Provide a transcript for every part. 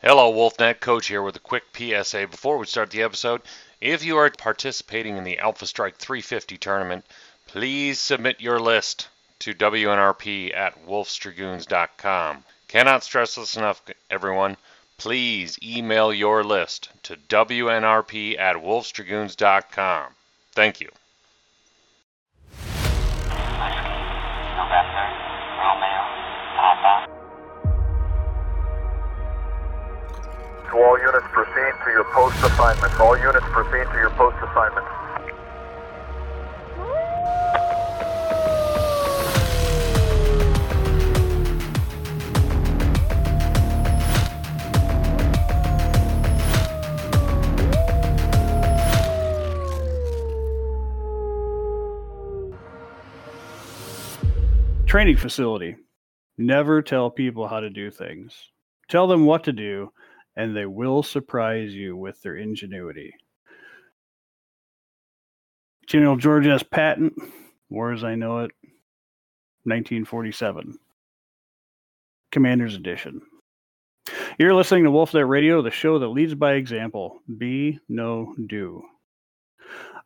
Hello, WolfNet Coach here with a quick PSA before we start the episode. If you are participating in the Alpha Strike 350 tournament, please submit your list to WNRP at wolfsdragoons.com. Cannot stress this enough, everyone. Please email your list to WNRP at wolfsdragoons.com. Thank you. All units, proceed to your post assignments. All units, proceed to your post assignments. Training facility. Never tell people how to do things. Tell them what to do, and they will surprise you with their ingenuity. General George S. Patton, War as I Know It, 1947. Commander's Edition. You're listening to Wolf WolfNet Radio, the show that leads by example. Be know do.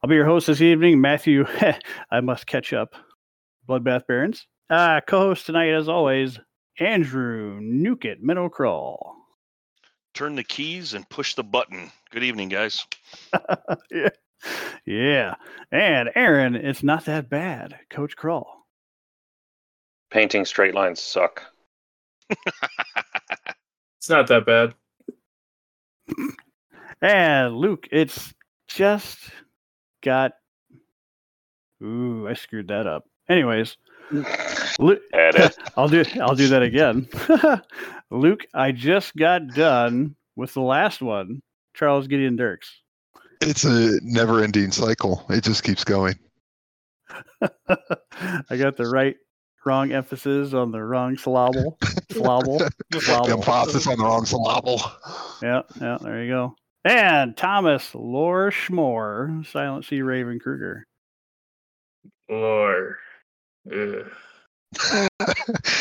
I'll be your host this evening, Matthew. I must catch up. Bloodbath Barons. Ah, co-host tonight, as always, Andrew Newkett, Minnow Crawl. Turn the keys and push the button. Good evening, guys. yeah. yeah. And Aaron, it's not that bad. Coach Crawl. Painting straight lines suck. It's not that bad. And Luke, it's just got. Ooh, I screwed that up. Anyways, Lu- Edit. I'll do I'll do that again. Luke, I just got done with the last one, Charles Gideon Dirks. It's a never ending cycle. It just keeps going. I got the right wrong emphasis on the wrong syllable. Syllable. The Syllable. emphasis on the wrong syllable. Yeah, yeah, there you go. And Thomas Lore Schmore, Silent Sea Raven Kruger. Lord. Ugh.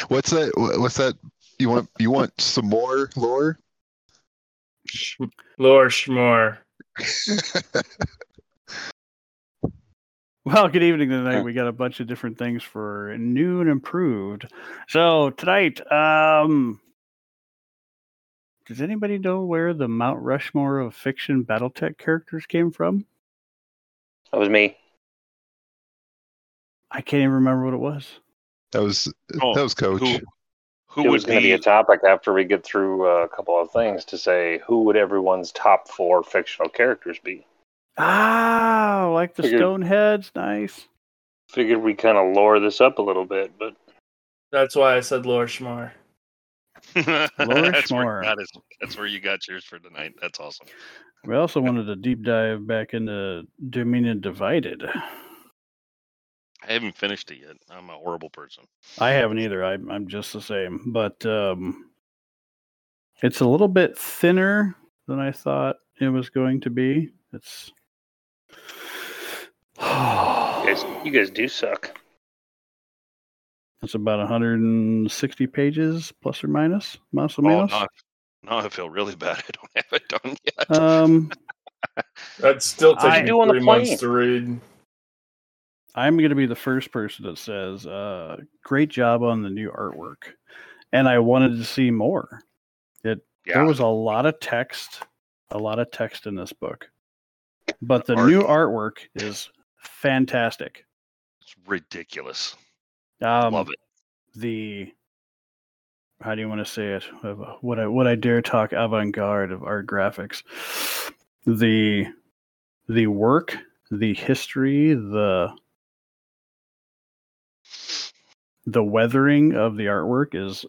what's that? What's that? You want you want some more lore? Sh- Lord Schmore. Well, good evening tonight. We got a bunch of different things for new and improved. So tonight, um does anybody know where the Mount Rushmore of fiction BattleTech characters came from? That was me. I can't even remember what it was. That was Oh, that was coach. Who, who it would was going to be be? a topic after we get through uh, a couple of things to say who would everyone's top four fictional characters be. Ah, like the Figured- Stoneheads. Nice. Figured we kind of lore this up a little bit, but That's why I said Lord Schmore. that's, where Schmore. you got it. that's where you got yours for tonight. That's awesome. We also wanted to deep dive back into Dominion Divided. I haven't finished it yet. I'm a horrible person. I haven't either. I'm I'm just the same, but um, it's a little bit thinner than I thought it was going to be. It's you guys, you guys do suck. it's about 160 pages plus or minus, más o Oh, now, now I feel really bad. I don't have it done yet. Um, That still I takes do me on the three months to read. I'm going to be the first person that says, uh, "Great job on the new artwork," and I wanted to see more. It yeah. there was a lot of text, a lot of text in this book, but the Art. new artwork is fantastic. it's ridiculous. Um, Love it. The how do you want to say it? Uh, Would I would I dare talk avant garde of art graphics? The the work, the history, the the weathering of the artwork is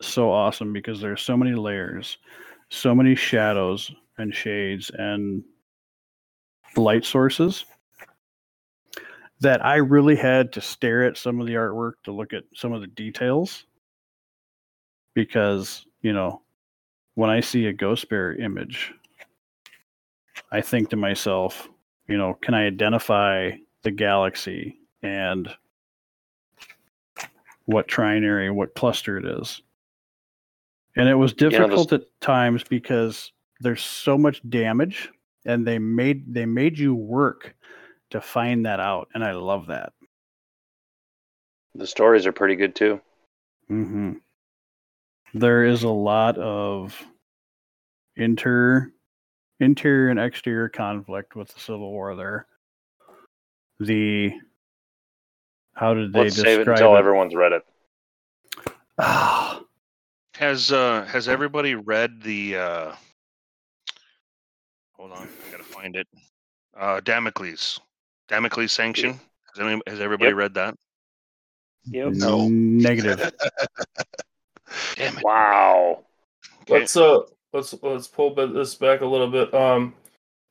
so awesome because there's so many layers, so many shadows and shades and light sources that I really had to stare at some of the artwork to look at some of the details because, you know, when I see a ghost bear image, I think to myself, you know, can I identify the galaxy and what trinary, what cluster it is? and it was difficult at times because there's so much damage, and they made they made you work to find that out, and I love that. The stories are pretty good too. hmm There is a lot of inter interior and exterior conflict with the Civil War there. The how did they Let's save it until it? everyone's read it. Ah, Has uh has everybody read the uh hold on, I gotta find it. Uh Damocles. Damocles sanction. Has, any, has everybody Yep. read that? Yep. No. negative. Damn it. Wow. Okay. Let's uh let's let's pull this back a little bit. Um,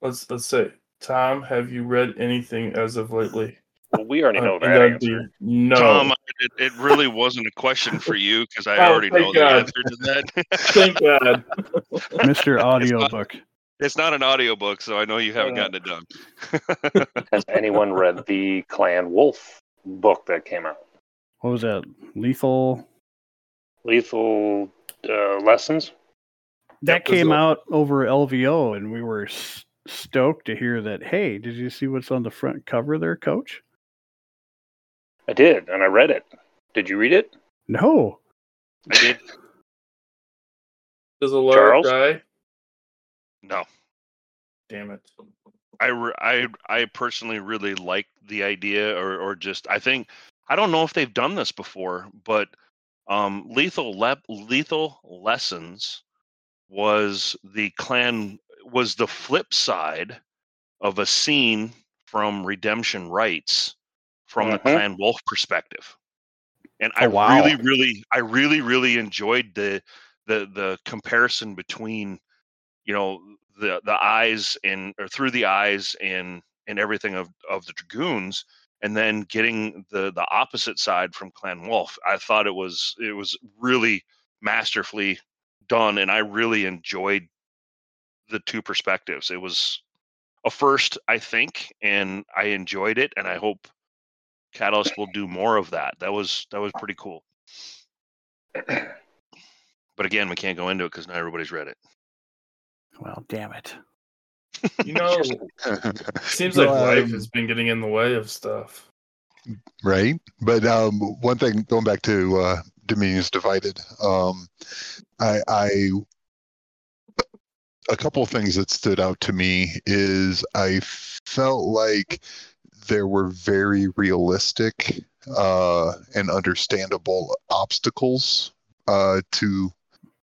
let's let's say, Tom, have you read anything as of lately? Well, we already know Uh, that answer. no. Tom, it, it really wasn't a question for you because I Oh, already know thank the answer to that. Thank God. Mr. Audiobook. it's not an audiobook, so I know you haven't Uh, gotten it done. Has anyone read the Clan Wolf book that came out? What was that? Lethal. Lethal uh, Lessons? That Yep, came a- out over LVO, and we were s- stoked to hear that. Hey, did you see what's on the front cover there, Coach? I did, and I read it. Did you read it? No. I did. Does a large Charles? guy? No. Damn it. I, re- I I personally really like the idea, or or just I think I don't know if they've done this before, but um, lethal le- lethal lessons was the clan was the flip side of a scene from Redemption Rites from the Mhm. clan Wolf perspective, and Oh, I wow. really really I really really enjoyed the the the comparison between you know the the eyes and or through the eyes and and everything of of the dragoons and then getting the the opposite side from clan wolf i thought it was it was really masterfully done and i really enjoyed the two perspectives it was a first i think and i enjoyed it and i hope catalyst will do more of that that was that was pretty cool but again we can't go into it because not everybody's read it Well, damn it. You know, seems like No, life um, has been getting in the way of stuff. right? But um, one thing, going back to uh, Dominions Divided, um, I, I a couple of things that stood out to me is I felt like there were very realistic uh, and understandable obstacles uh, to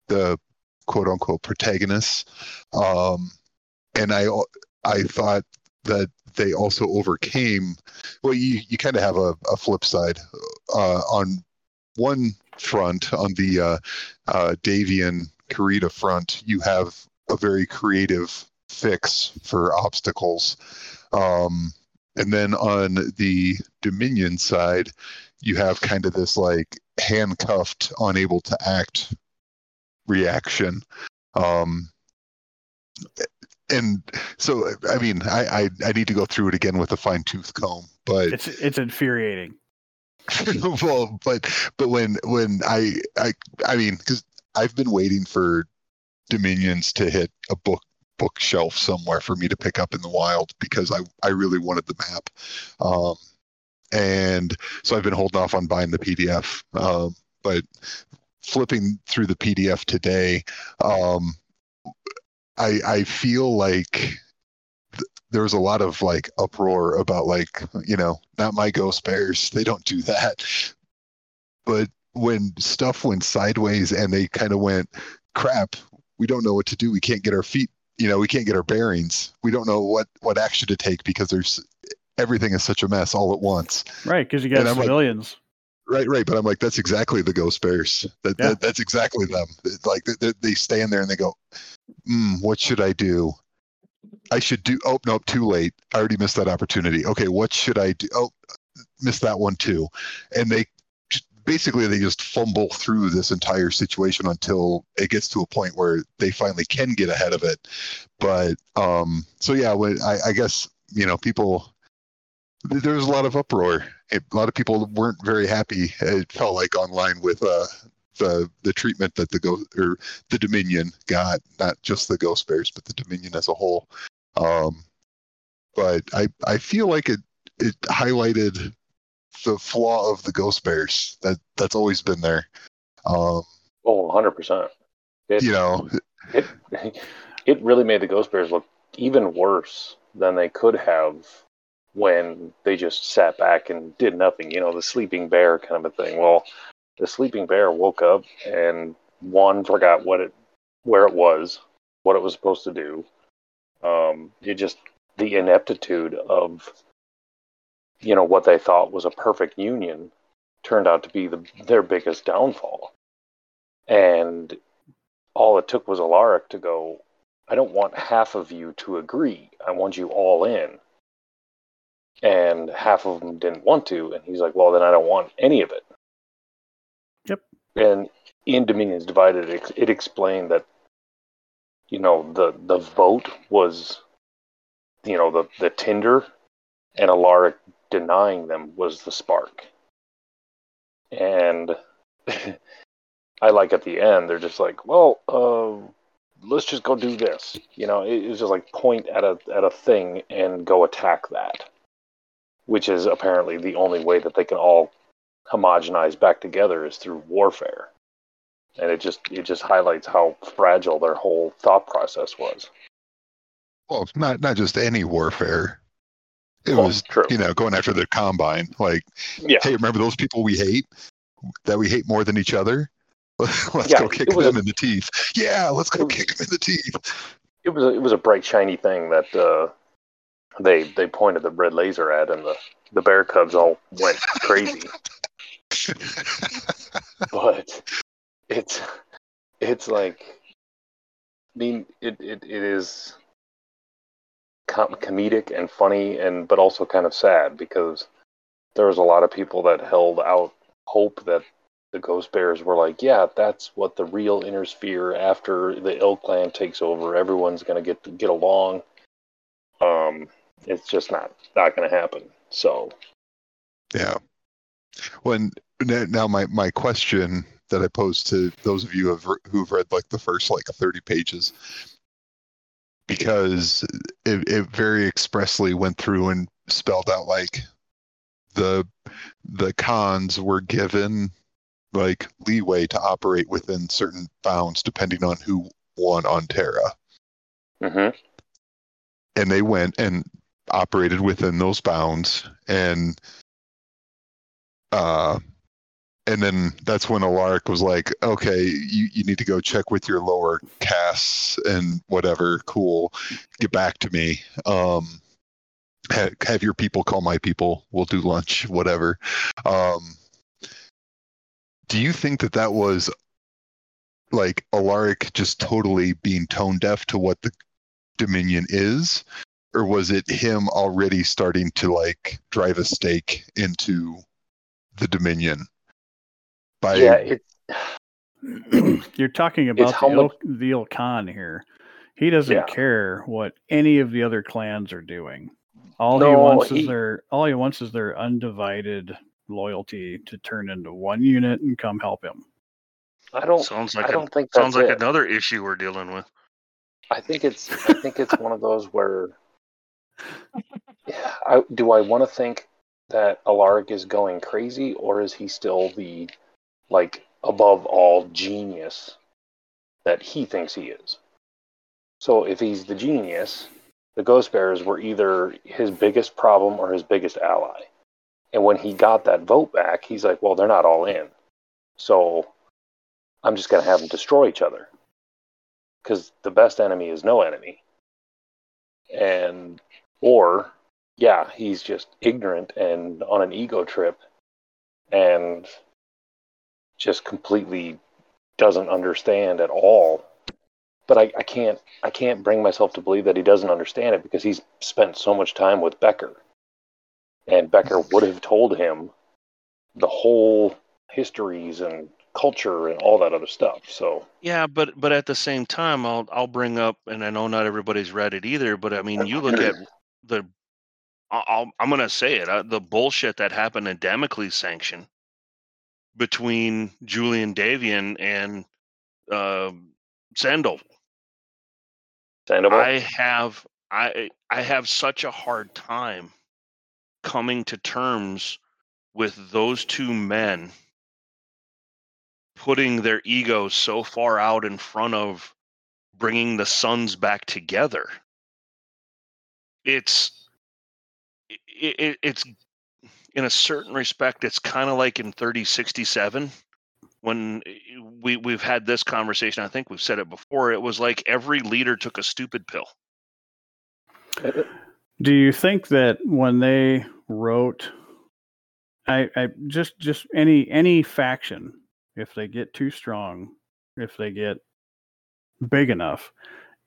the quote unquote protagonists, um, and I I thought that they also overcame well you, you kind of have a, a flip side uh, on one front on the uh, uh, Davion Kurita front you have a very creative fix for obstacles. Um, and then on the dominion side you have kind of this like handcuffed unable to act reaction um, and so I mean I, I I need to go through it again with a fine tooth comb, but It's it's infuriating. well, but but when when I I I mean because I've been waiting for Dominions to hit a book bookshelf somewhere for me to pick up in the wild because I I really wanted the map, um, and so I've been holding off on buying the PDF, um, but flipping through the PDF today. Um, I I feel like th- there was a lot of like uproar about like you know not my ghost bears they don't do that but when stuff went sideways and they kind of went crap we don't know what to do we can't get our feet you know we can't get our bearings we don't know what what action to take because there's everything is such a mess all at once Right, because you got I'm like- civilians. Right, right. But I'm like, that's exactly the Ghost Bears. That, Yeah. that that's exactly them. It's like they, they, stand there and they go, mm, "What should I do? I should do. Oh nope, too late. I already missed that opportunity. Okay, what should I do? Oh, missed that one too. And they basically they just fumble through this entire situation until it gets to a point where they finally can get ahead of it. But um, so yeah, when I, I guess you know people there was a lot of uproar. A lot of people weren't very happy. It felt like online with uh, the the treatment that the go or the Dominion got, not just the Ghost Bears, but the Dominion as a whole. Um, but I I feel like it it highlighted the flaw of the Ghost Bears that that's always been there. Um, Oh, 100%. It, you know, it, it really made the Ghost Bears look even worse than they could have when they just sat back and did nothing. You know, the sleeping bear kind of a thing. Well, the sleeping bear woke up and one forgot what it, where it was, what it was supposed to do. Um, it just the ineptitude of, you know, what they thought was a perfect union turned out to be the, their biggest downfall. And all it took was Alaric to go, I don't want half of you to agree. I want you all in. And half of them didn't want to. And he's like, well, then I don't want any of it. Yep. And in Dominions Divided, it, it explained that, you know, the, the vote was, you know, the, the tinder, and Alaric denying them was the spark. And I like at the end, they're just like, well, uh, let's just go do this. You know, it, it's just like point at a at a thing and go attack that, which is apparently the only way that they can all homogenize back together is through warfare. And it just it just highlights how fragile their whole thought process was. well, not not just any warfare. It Well, was true. you know going after the combine. Like, Yeah, hey, remember those people we hate that we hate more than each other? Let's Yeah, go kick them a- in the teeth. Yeah, let's go was- kick them in the teeth. it was a, it was a bright shiny thing that uh, they they pointed the red laser at, and the the bear cubs all went crazy. but it's it's like I mean it it, it is com- comedic and funny and but also kind of sad because there was a lot of people that held out hope that the ghost bears were like yeah that's what the real inner sphere after the ilClan takes over everyone's going to get get along um it's just not not going to happen so Yeah. When now my my question that I posed to those of you who've, who've read like the first like 30 pages because it, it very expressly went through and spelled out like the the Khans were given like leeway to operate within certain bounds depending on who won on Terra. Hmm and they went and operated within those bounds and uh and then that's when Alaric was like, okay, you, you need to go check with your lower castes and whatever, cool. Get back to me. Um ha- have your people call my people. We'll do lunch, whatever. Um do you think that that was like Alaric just totally being tone deaf to what the Dominion is? Or was it him already starting to like drive a stake into the Dominion? By yeah it's You're talking about how the, Il, the Ilkhan here. He doesn't Yeah. care what any of the other clans are doing. All he wants he- is their all he wants is their undivided loyalty to turn into one unit and come help him. i don't Sounds like a, don't think that's sounds like it. another issue we're dealing with. I think it's I think it's one of those where yeah, I do I want to think that Alaric is going crazy or is he still the like above all genius that he thinks he is? So if he's the genius, the Ghost Bears were either his biggest problem or his biggest ally. And when he got that vote back, he's like, well, they're not all in. So I'm just going to have them destroy each other because the best enemy is no enemy. And, or, yeah, he's just ignorant and on an ego trip and just completely doesn't understand at all. But I, I can't I can't bring myself to believe that he doesn't understand it because he's spent so much time with Becker. And Becker would have told him the whole histories and culture and all that other stuff. So Yeah, but but at the same time, I'll I'll bring up, and I know not everybody's read it either, but I mean, you look at the, I'll, I'm gonna say it, uh, the bullshit that happened in Damocles Sanction. Between Julian Davion and uh, Sandoval. Sandoval. I have I I have such a hard time coming to terms with those two men putting their egos so far out in front of bringing the sons back together. It's it, it, it's in a certain respect it's kind of like in 3067 when eh, we we've had this conversation I think we've said it before it was like every leader took a stupid pill. Do you think that when they wrote, I, I just just any any faction, if they get too strong, if they get big enough,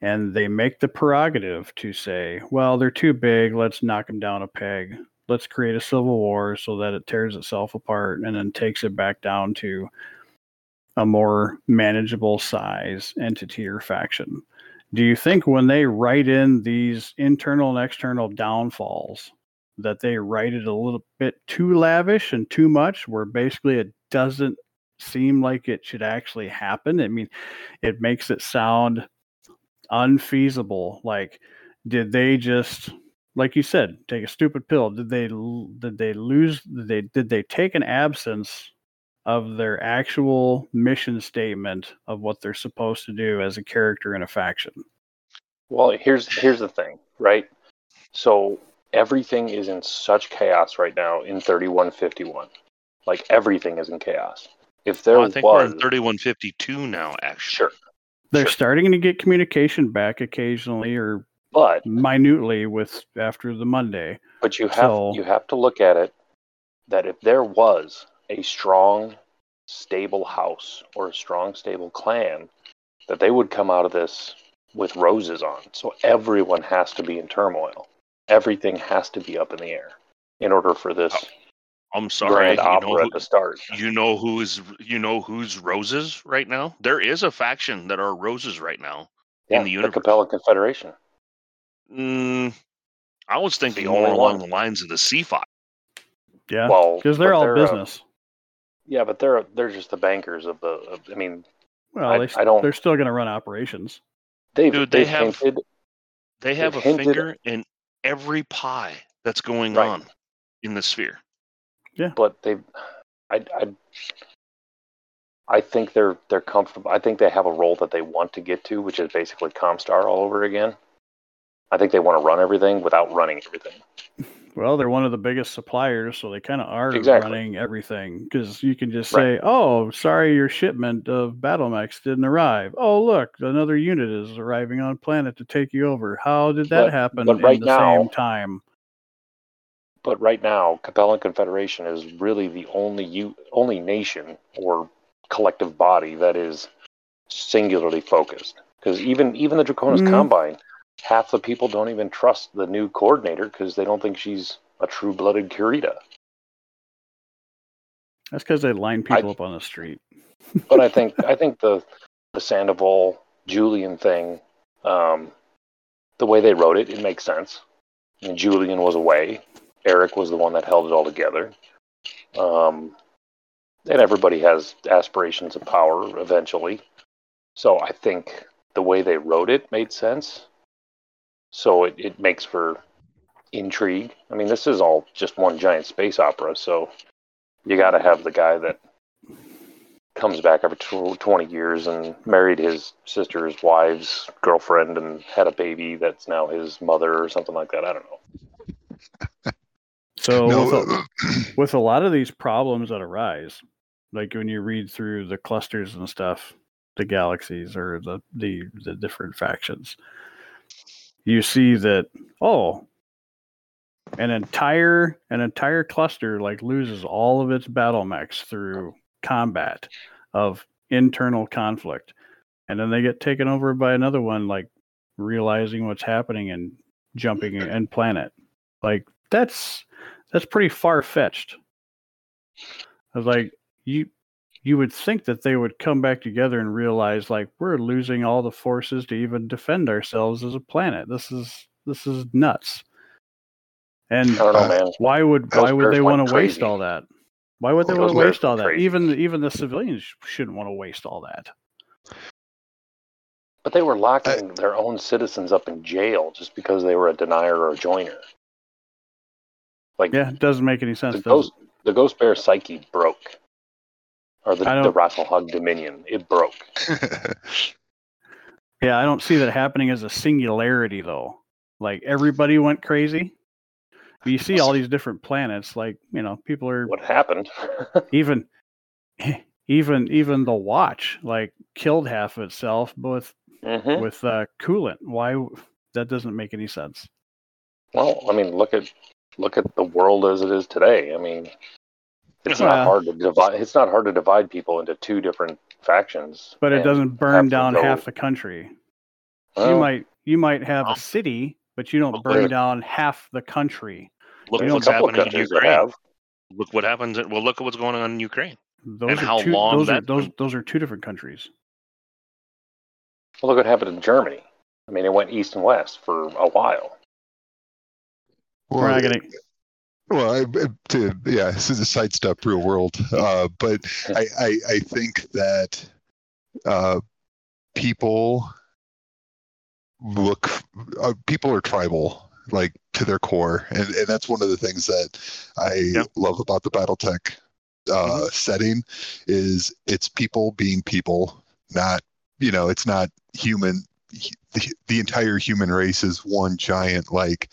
and they make the prerogative to say, well, they're too big, let's knock them down a peg. Let's create a civil war so that it tears itself apart and then takes it back down to a more manageable size entity or faction. Do you think when they write in these internal and external downfalls that they write it a little bit too lavish and too much where basically it doesn't seem like it should actually happen? I mean, it makes it sound unfeasible. Like, did they just like you said, take a stupid pill? Did they did they lose did they did they take an absence of their actual mission statement of what they're supposed to do as a character in a faction? Well, here's here's the thing, right? So everything is in such chaos right now in 3151. Like everything is in chaos. If there Oh, I think was we're in 3152 now actually. sure, They're Sure. starting to get communication back occasionally or but minutely with after the Monday. but you have So- you have to look at it that if there was a strong stable house or a strong stable clan that they would come out of this with roses on so everyone has to be in turmoil everything has to be up in the air in order for this oh, I'm sorry. grand You know, opera who, to start you know who is you know who's roses right now? There is a faction that are roses right now. yeah, in the universe. capella confederation Mm, I was thinking more along one. the lines of the C5. Yeah. well Because they're but all uh, business. yeah but they're they're just the bankers of the of, i mean well, I- they, I don't- they're still going to run operations. they've, Dude, they they've have- hinted They have They've a hinted- finger in every pie that's going Right. on in the sphere. Yeah, but they I, I I think they're they're comfortable. I think they have a role that they want to get to, which is basically Comstar all over again. I think they want to run everything without running everything. Well, they're one of the biggest suppliers, so they kind of are Exactly. running everything. Because you can just Right. say, "Oh, sorry, your shipment of battle mechs didn't arrive." Oh, look, another unit is arriving on planet to take you over. How did that But- happen but right in the now- same time? But right now, Capellan Confederation is really the only u- only nation or collective body that is singularly focused. Because even even the Draconis Mhm. Combine, half the people don't even trust the new coordinator because they don't think she's a true-blooded Kurita. That's because they line I- people up on the street. but I think I think the the Sandoval Julian thing, um, the way they wrote it, it makes sense. I mean, Julian was away. Eric was the one that held it all together. Um, and everybody has aspirations of power eventually. So I think the way they wrote it made sense. So it, it makes for intrigue. I mean, this is all just one giant space opera, so you got to have the guy that comes back every 20 years and married his sister's wife's girlfriend and had a baby that's now his mother or something like that. I don't know. So No, with, a, uh, with a lot of these problems that arise, like when you read through the clusters and stuff, the galaxies or the the, the different factions, you see that oh, an entire an entire cluster like loses all of its battle mechs through combat of internal conflict, and then they get taken over by another one, like realizing what's happening and jumping and planet. Like that's that's pretty far fetched. I was like, you you would think that they would come back together and realize like we're losing all the forces to even defend ourselves as a planet. This is this is nuts. And I don't know, man. why would Those why would they want to waste all that? Why would they want to waste all that? crazy. Even even the civilians shouldn't want to waste all that. But they were locking their own citizens up in jail just because they were a denier or a joiner. Like Yeah, it doesn't make any sense. the ghost, the ghost bear psyche broke, or the, the Rasalhague Dominion, it broke. Yeah, I don't see that happening as a singularity though. Like everybody went crazy. You see all these different planets. Like you know, people are What happened? even even even the watch like killed half of itself with hmm with uh, coolant. Why? That doesn't make any sense. Well, I mean, look at look at the world as it is today. I mean, it's Well- not hard to divide. It's not hard to divide people into two different factions. But it doesn't burn down go- half the country. you might you might have a city, but you don't Well, burn down half the country. Look there's at what's happening in Ukraine. Look what happens. Well, look at what's going on in Ukraine. Those And are how two, long those are those those are two different countries. Well, look what happened in Germany. I mean, it went east and west for a while. We're not gonna. Well, I, to yeah, this is a sidestep real world, uh, but I, I I think that uh, people look uh, people are tribal like to their core, and and that's one of the things that I Yeah. love about the BattleTech uh, setting is it's people being people, not you know it's not human. The, the entire human race is one giant like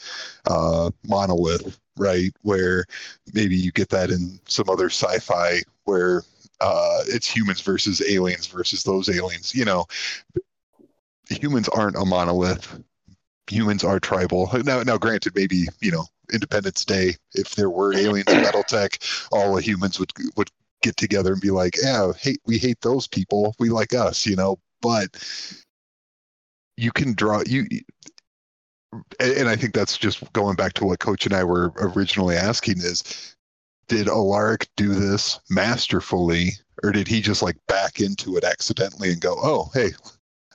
uh, monolith right? Where maybe you get that in some other sci-fi where uh, it's humans versus aliens versus those aliens. You know, humans aren't a monolith. Humans are tribal. Now, now, granted, maybe you know, Independence Day, if there were aliens in BattleTech, all the humans would would get together and be like, "Yeah, hate we hate those people. We like us," you know. But you can draw you and I think that's just going back to what Coach and I were originally asking is did Alaric do this masterfully or did he just like back into it accidentally and go, oh, hey,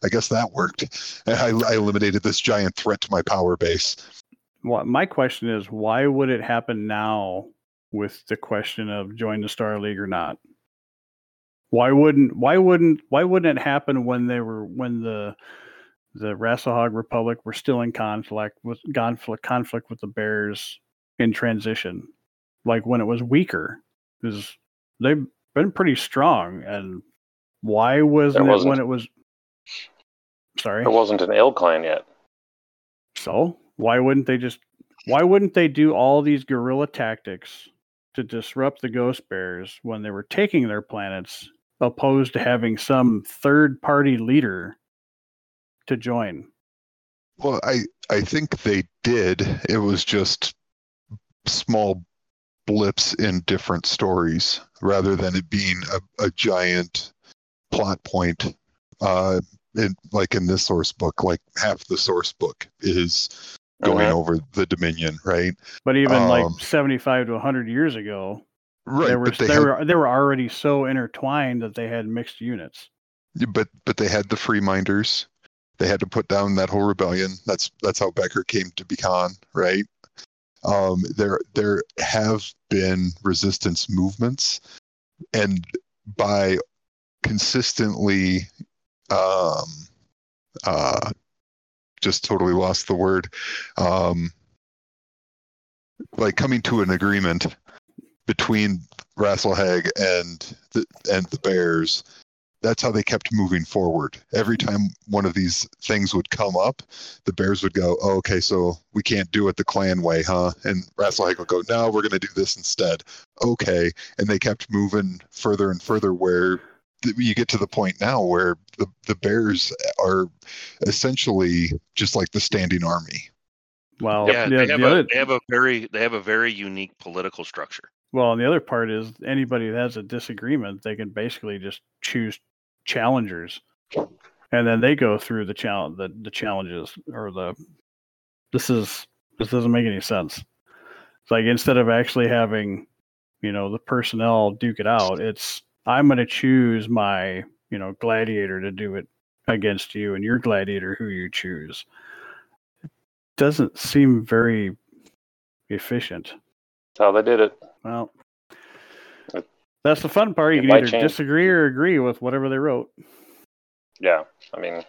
I guess that worked. I, I eliminated this giant threat to my power base. What my question is, why would it happen now with the question of join the Star League or not? Why wouldn't why wouldn't why wouldn't it happen when they were when the the Rasalhague Republic were still in conflict with conflict conflict with the Bears in transition, like when it was weaker, because they've been pretty strong. And why wasn't it wasn't. when it was? Sorry. There wasn't an ilClan yet. So why wouldn't they just why wouldn't they do all these guerrilla tactics to disrupt the ghost bears when they were taking their planets opposed to having some third party leader to join? Well, I, I think they did. It was just small blips in different stories rather than it being a, a giant plot point. Uh, in, like in this source book, like half the source book is going Mhm. over the Dominion, right? But even Um, like 75 to 100 years ago, Right, they were they, they, had, were they were already so intertwined that they had mixed units. but but they had the free minders. They had to put down that whole rebellion. That's that's how Becker came to be Khan, right? Um, there there have been resistance movements, and by consistently, um, uh, just totally lost the word, um, like coming to an agreement between Rasalhague and the and the Bears that's how they kept moving forward. Every time one of these things would come up, the Bears would go, oh, "Okay, so we can't do it the clan way, huh?" And Rasalhague would go, "No, we're going to do this instead." Okay, and they kept moving further and further. Where you get to the point now where the the Bears are essentially just like the standing army. Well, Yeah, the, they the have a other, they have a very they have a very unique political structure. Well, and the other part is anybody that has a disagreement, they can basically just choose challengers, and then they go through the challenge the, the challenges or the. This is this doesn't make any sense. It's like instead of actually having, you know, the personnel duke it out, it's I'm going to choose my you know gladiator to do it against you, and your gladiator who you choose. It doesn't seem very efficient. That's how they did it. Well, That's the fun part. You can either change. disagree or agree with whatever they wrote. Yeah, I mean,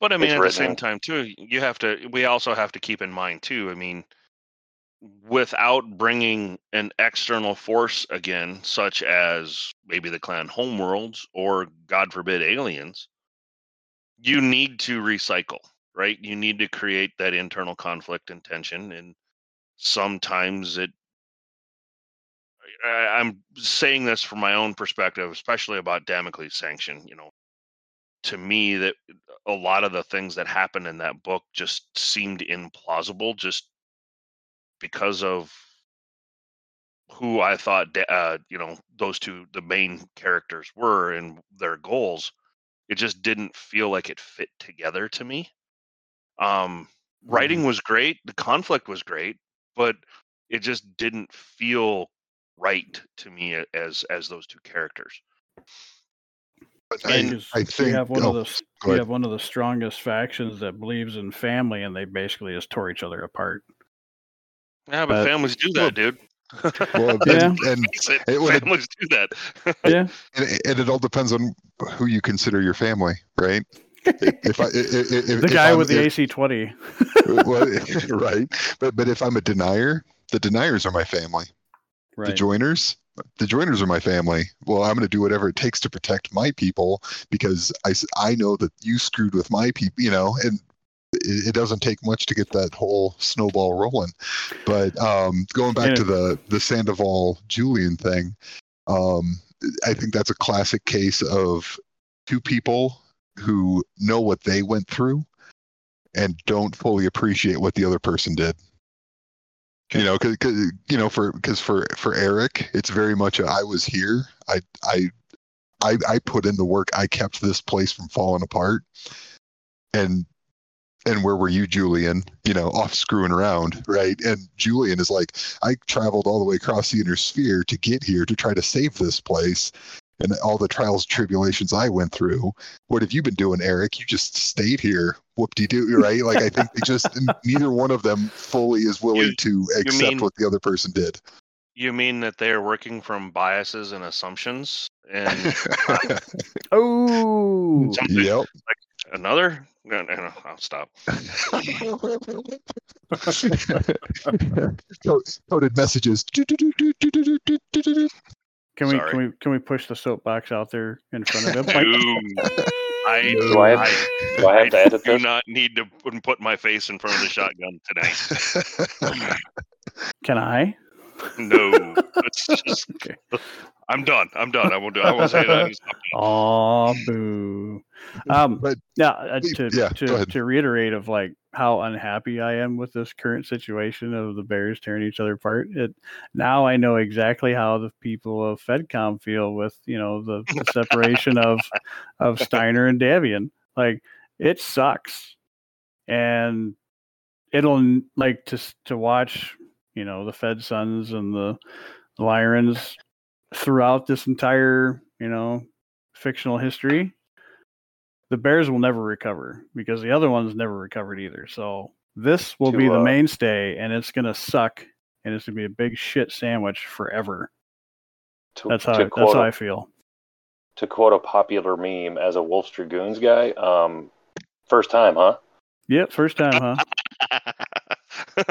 But I mean, It's at the same time, too, you have to. We also have to keep in mind, too. I mean, without bringing an external force again, such as maybe the clan homeworlds or, God forbid, aliens, you need to recycle, right? You need to create that internal conflict and tension, and sometimes it. I, I'm saying this from my own perspective, especially about Damocles sanction. You know, to me, that a lot of the things that happened in that book just seemed implausible, just because of who I thought, uh, you know, those two, the main characters were and their goals. It just didn't feel like it fit together to me. Um, writing was great, the conflict was great, but it just didn't feel right to me as as those two characters. And I, Because I you think have one oh, of the go you have one of the strongest factions that believes in family, and they basically just tore each other apart. Yeah, but But- families do that, dude. well, Yeah. and, and, Face it, it would- families do that. Yeah, and and it all depends on who you consider your family, right? If I, i- i- if, the if guy I'm- with the AC twenty. well, right? But but if I'm a denier, the deniers are my family. The joiners, the joiners are my family. Well, I'm going to do whatever it takes to protect my people because i i know that you screwed with my people, you know, and it, it doesn't take much to get that whole snowball rolling. But um, going back to the the Sandoval Julian thing, um, I think that's a classic case of two people who know what they went through and don't fully appreciate what the other person did. You know, because you know, for because for for Eric, it's very much a, I was here. I I I I put in the work. I kept this place from falling apart. And and where were you, Julian? You know, off screwing around, right? And Julian is like, I traveled all the way across the inner sphere to get here to try to save this place, and all the trials and tribulations I went through. What have you been doing, Eric? You just stayed here. Whoop de doo, right? Like I think they just neither one of them fully is willing You- to accept mean- what the other person did. You mean that they are working from biases and assumptions? And Oh, something, yep. another? No, no, no, I'll stop. Co- Coded messages. Can we Sorry. can we can we push the soapbox out there in front of him? Like, No, I, Do I have- I, do I have to edit do this? not need to put- put my face in front of the shotgun today. can I? No, it's just, Okay. I'm done. I'm done. I won't do. I won't say that. It's not- Oh, boo. Um, But- yeah, uh, to Yeah, to, to reiterate of like how unhappy I am with this current situation of the Bears tearing each other apart. It now I know exactly how the people of FedCom feel with you know the, the separation of of Steiner and Davion. Like it sucks, and it'll like to to watch you know the Fed Suns and the Lyrans throughout this entire you know fictional history the bears will never recover because the other ones never recovered either so this will To, be the uh, mainstay and it's going to suck and it's going to be a big shit sandwich forever To, that's how to that's how a- i feel to quote a popular meme as a Wolf's Dragoons guy, um, first time, huh? yep first time huh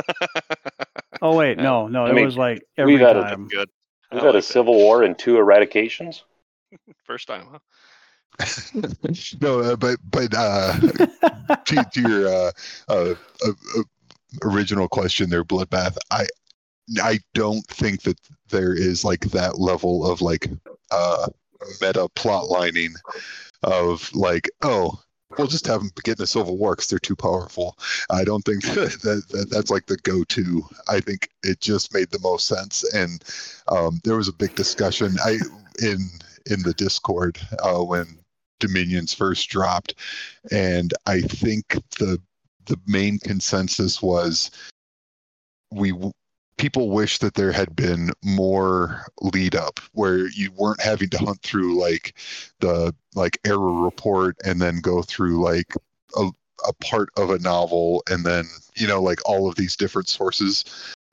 oh wait no no I it mean, was like every we've had a- time Good. We've I had a that. civil war and two eradications. First time, huh? no, uh, but but uh, to, to your uh, uh, uh, uh, original question there, bloodbath. I I don't think that there is like that level of like uh, meta plot lining of like oh. We'll just have them get in a civil war because they're too powerful. I don't think that, that, that that's like the go-to. I think it just made the most sense, and um, there was a big discussion I in in the Discord uh, when Dominions first dropped, and I think the the main consensus was we people wish that there had been more lead up where you weren't having to hunt through like the like Era Report and then go through like a, a part of a novel and then you know like all of these different sources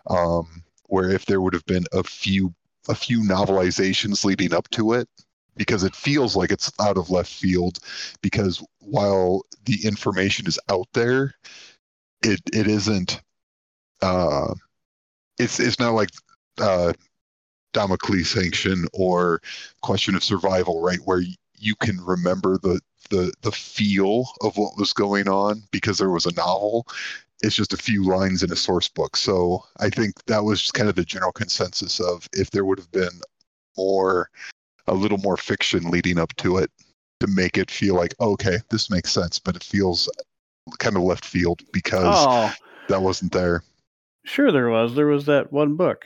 um where if there would have been a few a few novelizations leading up to it because it feels like it's out of left field because while the information is out there it it isn't uh it's it's not like uh Damocles sanction or question of survival right where you can remember the the the feel of what was going on because there was a novel. It's just a few lines in a source book. So i think that was kind of the general consensus of if there would have been more a little more fiction leading up to it to make it feel like okay this makes sense but it feels kind of left field because Oh, that wasn't there sure there was. There was that one book.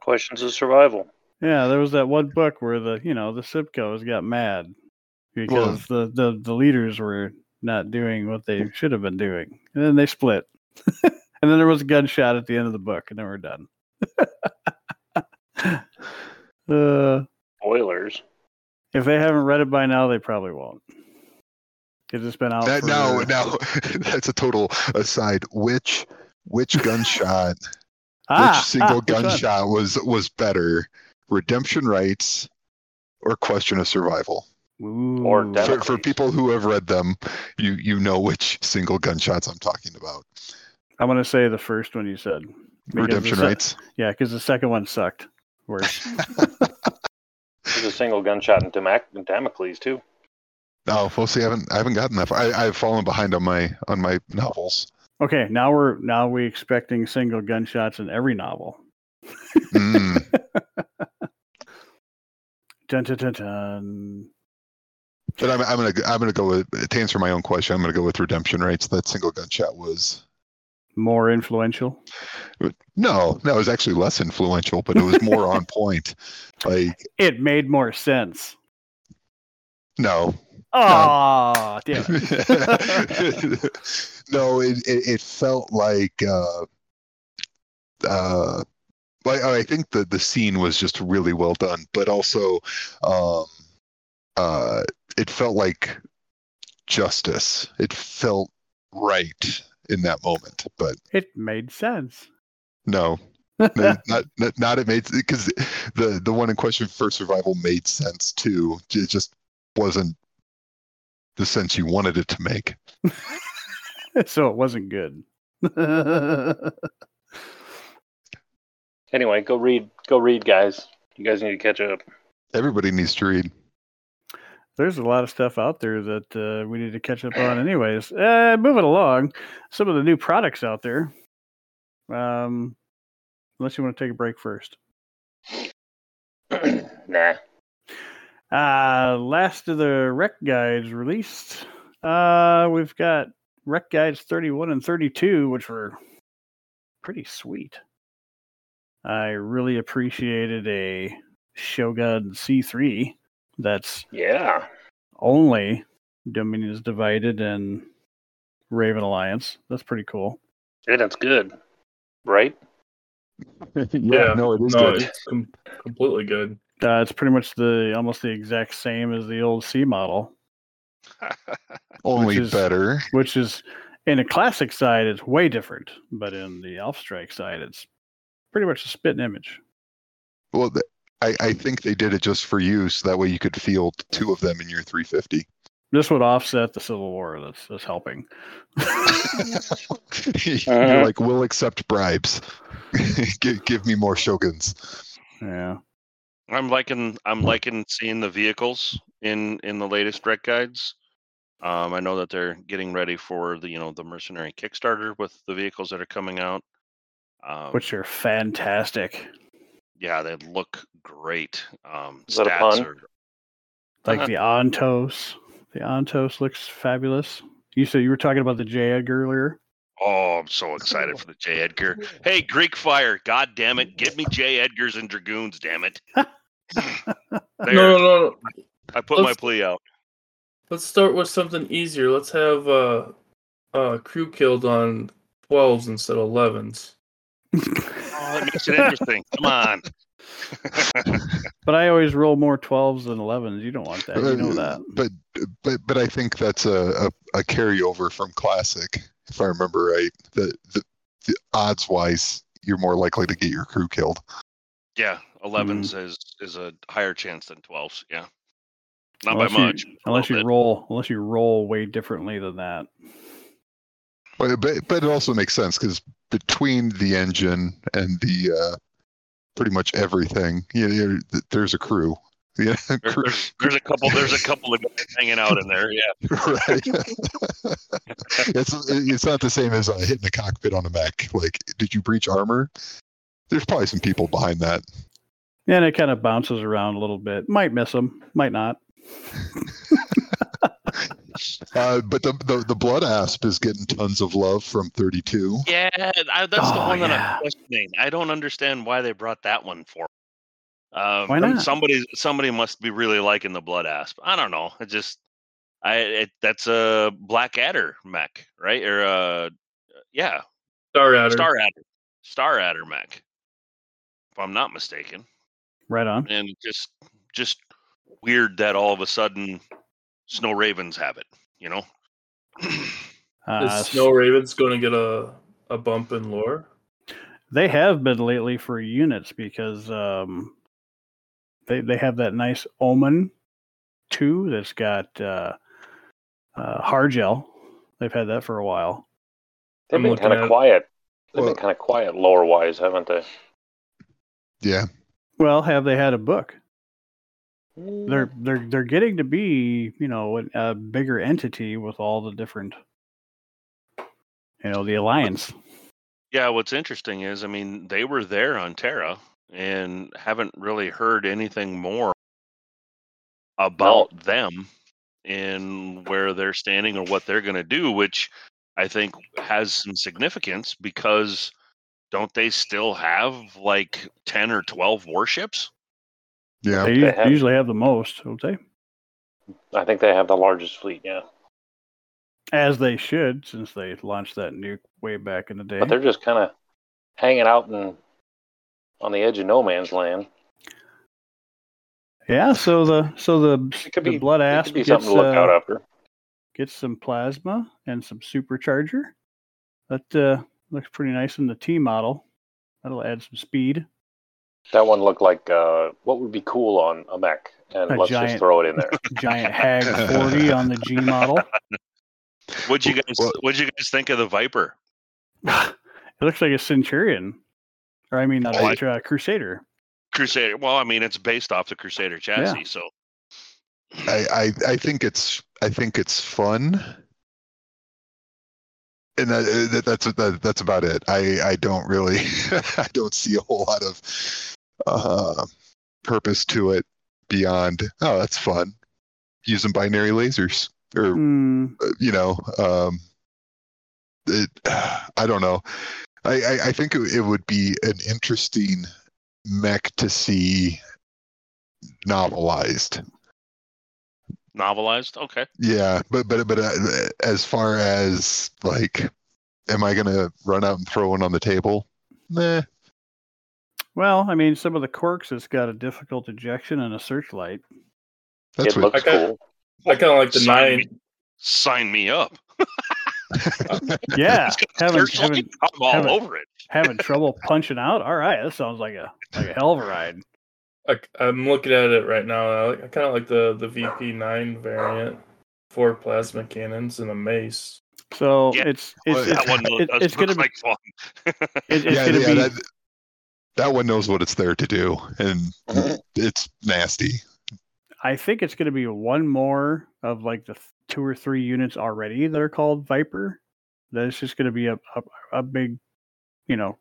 Questions of survival. Yeah, there was that one book where the you know the Sipcos got mad because the, the the leaders were not doing what they should have been doing, and then they split. and then there was a gunshot at the end of the book, and then we're done. uh, Spoilers. if they haven't read it by now, they probably won't. Because it's been out. that for, now now that's a total aside which which gunshot Ah, which single ah, gunshot was was better Redemption Rites or question of survival Or Ooh. Death for, for people who have read them you you know which single gunshots i'm talking about I'm gonna say the first one you said. Because redemption se- rights Yeah, because the second one sucked. Worse. There's a single gunshot in Damac- Damocles too. oh we'll see i haven't i haven't gotten that far. I, i've fallen behind on my on my novels okay, now we're now we expecting single gunshots in every novel. Mm, Dun, dun, dun, dun. but I'm, I'm gonna I'm gonna go with to answer my own question. I'm gonna go with Redemption Rites. That single gunshot was More influential. no, no, it was actually less influential, but it was more on point. Like It made more sense. no, Oh, damn it. no, it, it it felt like uh, uh, like I think the the scene was just really well done, but also um, uh, it felt like justice. It felt right in that moment, but it made sense. no. no, not, not not it made because the the one in question for survival made sense too. It just wasn't the sense you wanted it to make. so it wasn't good. Anyway, go read. Go read, guys. You guys need to catch up. Everybody needs to read. There's a lot of stuff out there that uh, we need to catch up on, anyways. Uh, moving along, some of the new products out there. Um, unless you want to take a break first. nah. Uh, last of the rec guides released. Uh, we've got rec guides 31 and 32, which were pretty sweet. I really appreciated a Shogun C3 that's Yeah. only Dominions Divided and Raven Alliance. That's pretty cool. Yeah, that's good. Right? Yeah, no, it is no, good. it's com- completely good. Uh, it's pretty much the almost the exact same as the old C model, Only which is- better. which is in a classic side, it's way different, but in the Alpha Strike side, it's pretty much a spitting image. Well, th- I, I think they did it just for you, so that way you could field two of them in your 350. This would offset the Civil War. That's that's helping. Uh-huh. You're like, we'll accept bribes. give, give me more shoguns. Yeah. I'm liking I'm liking seeing the vehicles in in the latest rec guides. Um, I know that they're getting ready for the you know the mercenary Kickstarter with the vehicles that are coming out. Um, Which are fantastic. yeah, they look great. Um, Is that a pun? are Like Uh-huh. the Ontos. The Ontos looks fabulous. You said you were talking about the J Edgar earlier. Oh, I'm so excited for the J. Edgar. Hey, Greek Fire, god damn it. Give me J. Edgars and Dragoons, damn it. No, no, no, no. I put my let's- plea out. Let's start with something easier. Let's have uh, uh, crew killed on 12s instead of 11s. Oh, that makes it interesting. Come on. But I always roll more 12s than 11s. You don't want that. You know that. But but but I think that's a, a, a carryover from classic, if I remember right. The the, the odds wise, you're more likely to get your crew killed. Yeah, 11s Mm. is is a higher chance than 12s. Yeah, not unless by you, much. a unless you bit. roll, unless you roll way differently than that. But, but, but it also makes sense because between the engine and the uh, pretty much everything, you know, you're- there's a crew. Yeah, There- there's, there's a couple. There's a couple of guys hanging out in there. Yeah, right. it's it's not the same as uh, hitting a cockpit on a mech. Like, did you breach armor? There's probably some people behind that. And it kind of bounces around a little bit. Might miss them, might not. Uh, but the, the the blood asp is getting tons of love from 32. yeah. I, that's the Oh, one that. I'm questioning. I don't understand why they brought that one for. Um, Why not? Somebody somebody must be really liking the blood asp. I don't know. It just I it, that's a Black Adder mech, right? Or uh, yeah, Star Adder. Star Adder, Star Adder mech, if I'm not mistaken. Right on. And just just weird that all of a sudden Snow Ravens have it. You know. Uh, Is Snow Ravens going to get a, a bump in lore? They have been lately for units because um, they they have that nice Omen two that's got uh, uh, Hargel. They've had that for a while. They've I'm been kind of quiet. They've Well- been kind of quiet lore wise, haven't they? Yeah, Well, have they had a book? They're they're they're getting to be you know a- a bigger entity with all the different you know the alliance. Yeah, what's interesting is, I mean, they were there on Terra and haven't really heard anything more about them and where they're standing or what they're going to do, which I think has some significance because don't they still have like 10 or 12 warships? Yeah. They They have- usually have the most, don't they? I think they have the largest fleet, yeah. As they should, since they launched that nuke way back in the day. But they're just kind of hanging out in, on the edge of no man's land. Yeah, so the so the, It could the be blood it asp could be gets, something to look uh, out after. gets some plasma and some supercharger. That uh, looks pretty nice in the T model. That'll add some speed. That one looked like uh, what would be cool on a mech, and A let's giant- just throw it in there. Giant Hag 40 on the G model. What'd you guys what'd you guys think of the Viper? it looks like a Centurion, or I mean, not Oh, I- a uh, Crusader. Crusader. Well, I mean, it's based off the Crusader chassis, so I, I I think it's I think it's fun, and that, uh, that that's that, that's about it. I I don't really I don't see a whole lot of uh, purpose to it beyond oh that's fun using binary lasers or uh, you know um, it, I don't know. I, I, I think it, it would be an interesting mech to see novelized. Novelized. Okay. Yeah, but but but uh, as far as like, am I gonna run out and throw one on the table? Nah. well, I mean, some of the quirks, it's got a difficult ejection and a searchlight. That's it what. looks Okay. cool. I kind of like the Sign nine. me, sign me up. Yeah, having, having, I'm all having- over it. having trouble punching out. All right, that sounds like a like a hell of a ride. I, I'm looking at it right now. I, like, I kind of like the the VP9 variant, four plasma cannons and a mace. So Yeah, it's well, it's That it's, one it- does it's gonna be like fun. it- it's yeah, gonna yeah, be that, that one knows what it's there to do, and it's nasty. I think it's going to be one more of like the two or three units already that are called Viper. That it's just going to be a, a a big, you know,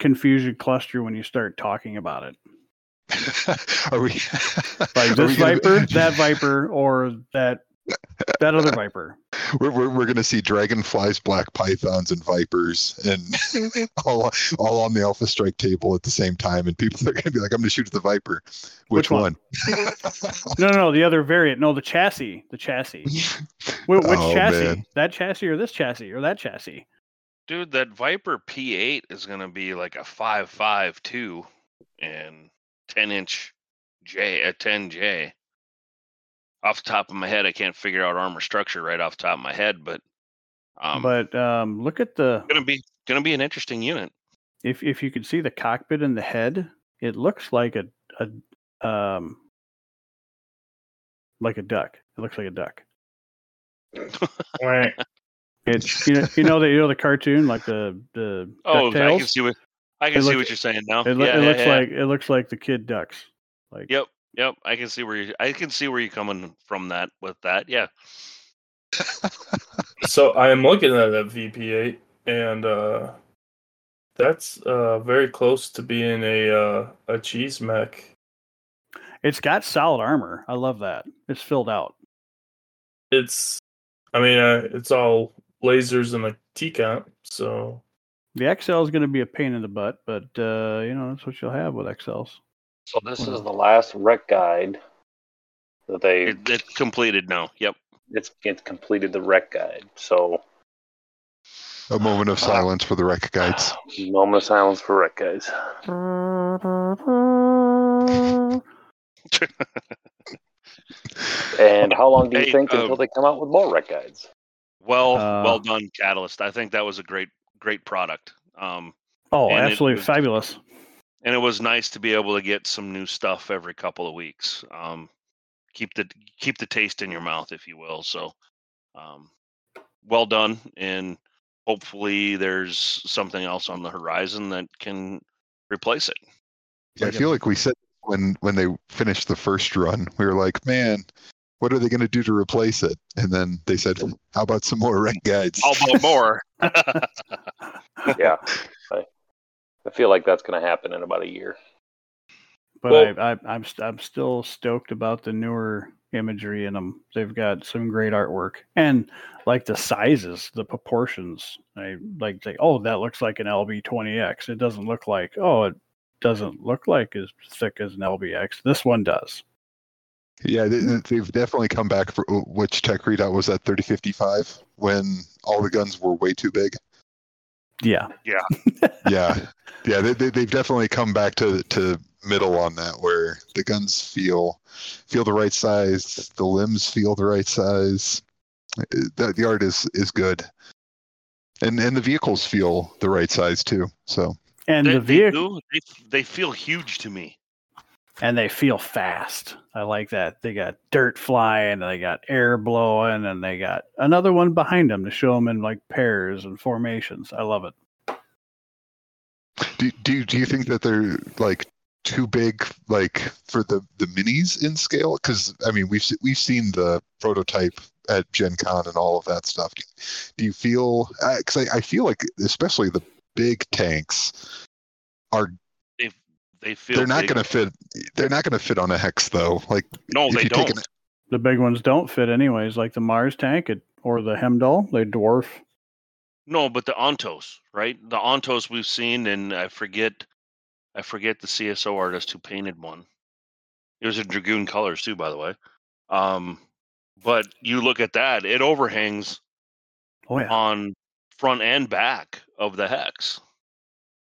confusion cluster when you start talking about it. are we? Like are this we gonna Viper, that Viper, or that that other Viper. We're, we're, we're gonna see dragonflies, black pythons, and vipers, and all all on the Alpha Strike table at the same time, and people are gonna be like, "I'm gonna shoot at the viper." Which Which, one? one? No, no, no, the other variant. No, the chassis. The chassis. Wh- which Oh, chassis? man. That chassis or this chassis or that chassis? Dude, that Viper P8 is gonna be like a five five two and ten inch J a ten J. Off the top of my head, I can't figure out armor structure right off the top of my head, but um, but um, look at the gonna be gonna be an interesting unit. if if you could see the cockpit and the head it looks like a a um like a duck. It looks like a duck. Right. It's you know you know the you know the cartoon like the the Oh, I can see what I can It see look- what you're saying now. It, loo- yeah, it yeah, looks yeah. like it looks like the kid ducks. Like Yep, yep. I can see where you I can see where you're coming from that with that. Yeah. So I am looking at that VP8, and uh, that's uh, very close to being a uh, a cheese mech. it's got solid armor. I love that. It's filled out. It's, I mean, uh, it's all lasers and a T count. So The XL is going to be a pain in the butt, but uh, you know that's what you'll have with XLs. So this is the last rec guide that they It, it's completed now. Yep. it's it's completed the rec guide. So A moment of silence for the rec guides. moment of silence for rec guides. And how long do you Hey, think um, until they come out with more rec guides? Well, Uh, well done, Catalyst. I think that was a great, great product. Um, Oh, absolutely was- fabulous. and it was nice to be able to get some new stuff every couple of weeks. Um, keep the keep the taste in your mouth, if you will. So, um, well done, and hopefully there's something else on the horizon that can replace it. Yeah, I feel like we said when when they finished the first run, we were like, man, what are they going to do to replace it? And then they said, how about some more rec guides? How about more? Yeah. I, I feel like that's going to happen in about a year. But Well- I, I, I'm st- I'm still stoked about the newer imagery in them. They've got some great artwork and like the sizes, the proportions. I like say, oh, that looks like an LB20X. It doesn't look like oh, it doesn't look like as thick as an LBX. This one does. Yeah, they, they've definitely come back for oh, which tech readout was that 3055 when all the guns were way too big. Yeah, Yeah, yeah, they, they, they've definitely come back to to middle on that where the guns feel feel the right size, the limbs feel the right size. The, the art is is good, and and the vehicles feel the right size too. So and they, the they vehicle do. They, they feel huge to me. And they feel fast. I like that. They got dirt flying, they got air blowing, and they got another one behind them to show them in like pairs and formations. I love it. do do you- do you think that they're like too big like for the the minis in scale? Because I mean we've we've seen the prototype at Gen Con and all of that stuff. Do, do you feel? Uh, because I, I feel like especially the big tanks are They they feel. they're not big. going to fit. They're not going to fit on a hex though. Like No, they don't. an- The big ones don't fit anyways, like the Mars tank it, or the Heimdall. They dwarf. No, but the Ontos, right? The Ontos we've seen, and I forget, I forget the CSO artist who painted one. It was in dragoon colors too, by the way. Um, but you look at that; it overhangs Oh yeah. on front and back of the hex.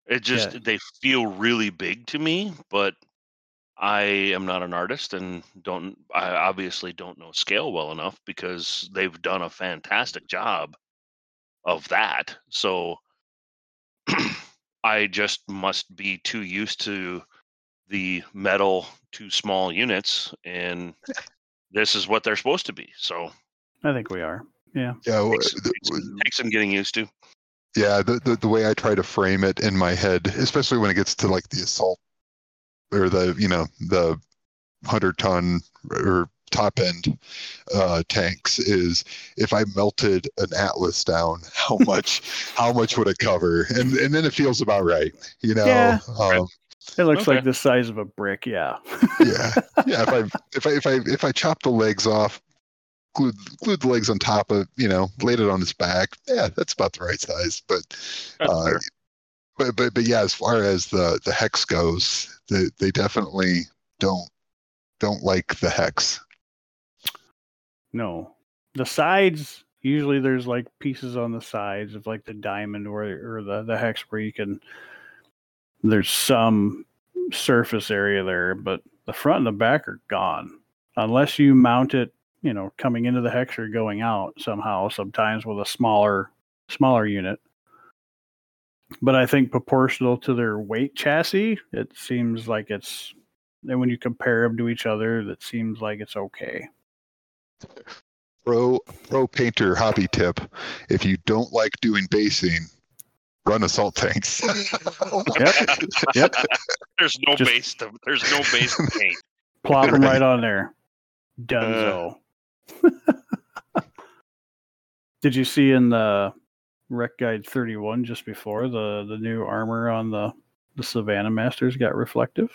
It just Yeah. they feel really big to me, but I am not an artist and don't I obviously don't know scale well enough because they've done a fantastic job of that. So I just must be too used to the metal to small units and this is what they're supposed to be. So I think we are. Yeah. yeah, w- takes, the- takes, takes some getting used to. Yeah, the, the the way I try to frame it in my head, especially when it gets to like the assault or the you know the hundred ton or top end uh, tanks, is if I melted an Atlas down, how much how much would it cover? And and then it feels about right, you know. Yeah. Um, It looks Okay. like the size of a brick. Yeah. yeah, yeah. If I if I if I if I chop the legs off, glued glued the legs on top of you know laid it on his back, yeah, that's about the right size. But uh, fair. but but but yeah, as far as the the hex goes, they they definitely don't don't like the hex. No. The sides usually there's like pieces on the sides of like the diamond where or the, the hex where you can there's some surface area there, but the front and the back are gone. Unless you mount it, you know, coming into the hex or going out somehow, sometimes with a smaller smaller unit. but I think proportional to their weight chassis, it seems like it's. And when you compare them to each other, that seems like it's okay. Pro pro painter hobby tip: if you don't like doing basing, run assault tanks. Yep. Yep. There's no Just- base to there's no base to paint. Plop them right on there. Dunzo. Uh, Did you see in the Rec Guide 31 just before the the new armor on the the Savannah Masters got reflective?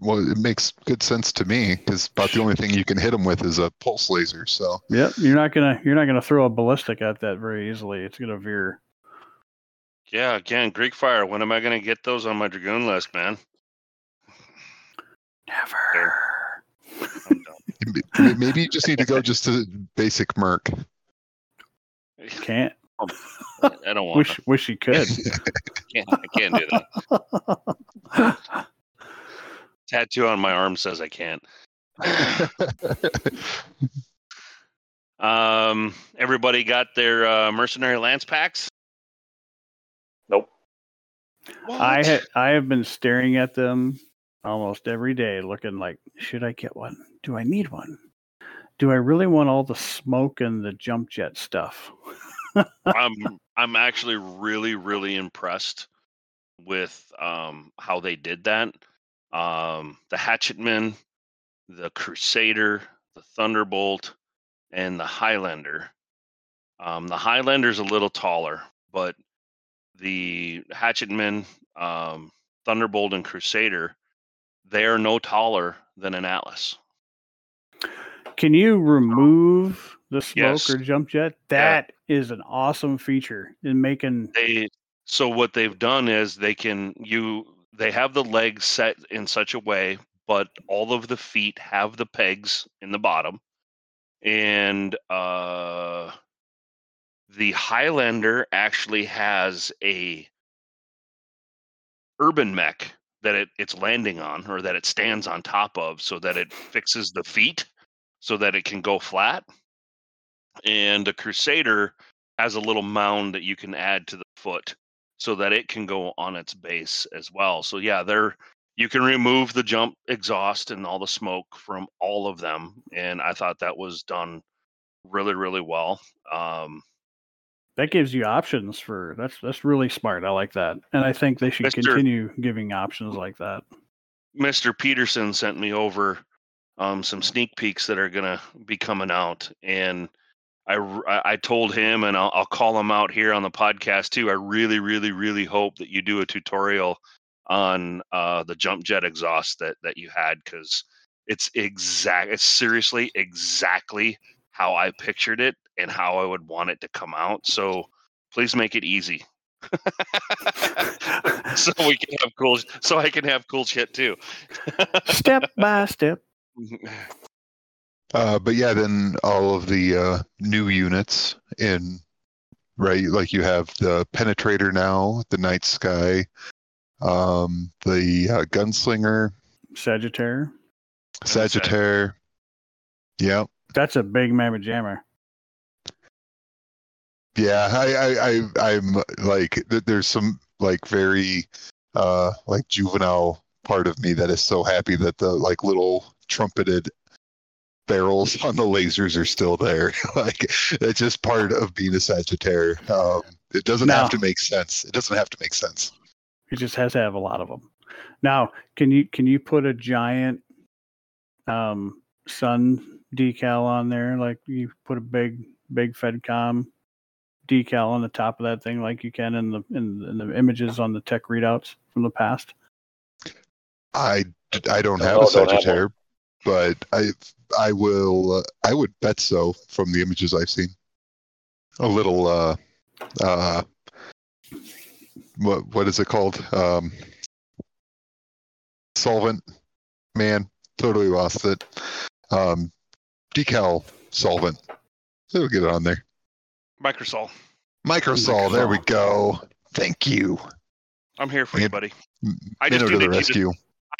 well, it makes good sense to me because about the only thing you can hit them with is a pulse laser. So Yep. You're not gonna you're not gonna throw a ballistic at that very easily. It's gonna veer. Yeah, again, Greek fire. When am I gonna get those on my dragoon list, man? Never. I'm done. m- maybe you just need to go just to basic merc. Can't. I don't want. Wish wish you could. Can't, I can't do that. Tattoo on my arm says I can't. Um, everybody got their uh, mercenary lance packs. Nope. I ha- I have been staring at them almost every day, looking like, should I get one? Do I need one? Do I really want all the smoke and the jump jet stuff? I'm I'm actually really really impressed with um, how they did that. Um, the Hatchetman, the Crusader, the Thunderbolt, and the Highlander. Um, the Highlander's a little taller, but the Hatchetman, um, Thunderbolt, and Crusader, they are no taller than an Atlas. Can you remove the smoke Yes. or jump jet? That is an awesome feature in making. they so what they've done is they can you they have the legs set in such a way but all of the feet have the pegs in the bottom and uh the highlander actually has a urban mech that it, it's landing on or that it stands on top of so that it fixes the feet so that it can go flat and the crusader has a little mound that you can add to the foot so that it can go on its base as well. So yeah, there you can remove the jump exhaust and all the smoke from all of them, and I thought that was done really really well. Um, That gives you options for that's that's really smart. I like that, and I think they should Mr. continue giving options like that. Mr. Peterson sent me over um, some sneak peeks that are gonna be coming out, and I I told him, and I'll, I'll call him out here on the podcast too. I really, really, really hope that you do a tutorial on uh, the jump jet exhaust that that you had because it's exact. It's seriously exactly how I pictured it and how I would want it to come out. So please make it easy. so we can have cool so I can have cool shit too. step by step. Uh, but yeah, then all of the uh, new units in right, like you have the penetrator now, the night sky, um, the uh, gunslinger, Sagittarius. Sagittaire. Yep. That's a big mammoth jammer. Yeah, I, I, I, I'm like, there's some like very, uh, like juvenile part of me that is so happy that the like little trumpeted barrels on the lasers are still there. like, it's just part of being a Sagittaire. Um, it doesn't Now- have to make sense. It doesn't have to make sense. It just has to have a lot of them. Now, can you can you put a giant um, sun decal on there? Like you put a big big FedCom decal on the top of that thing, like you can in the in, in the images on the tech readouts from the past. I, I don't No, have a don't. Sagittaire, but I I will uh, I would bet so from the images I've seen. A little uh uh what what is it called? Um solvent man, totally lost it. Um decal solvent. We'll get it on there. Microsol. Microsol, there we go. Thank you. I'm here for you, buddy. I just Minnow to needed the you to- rescue.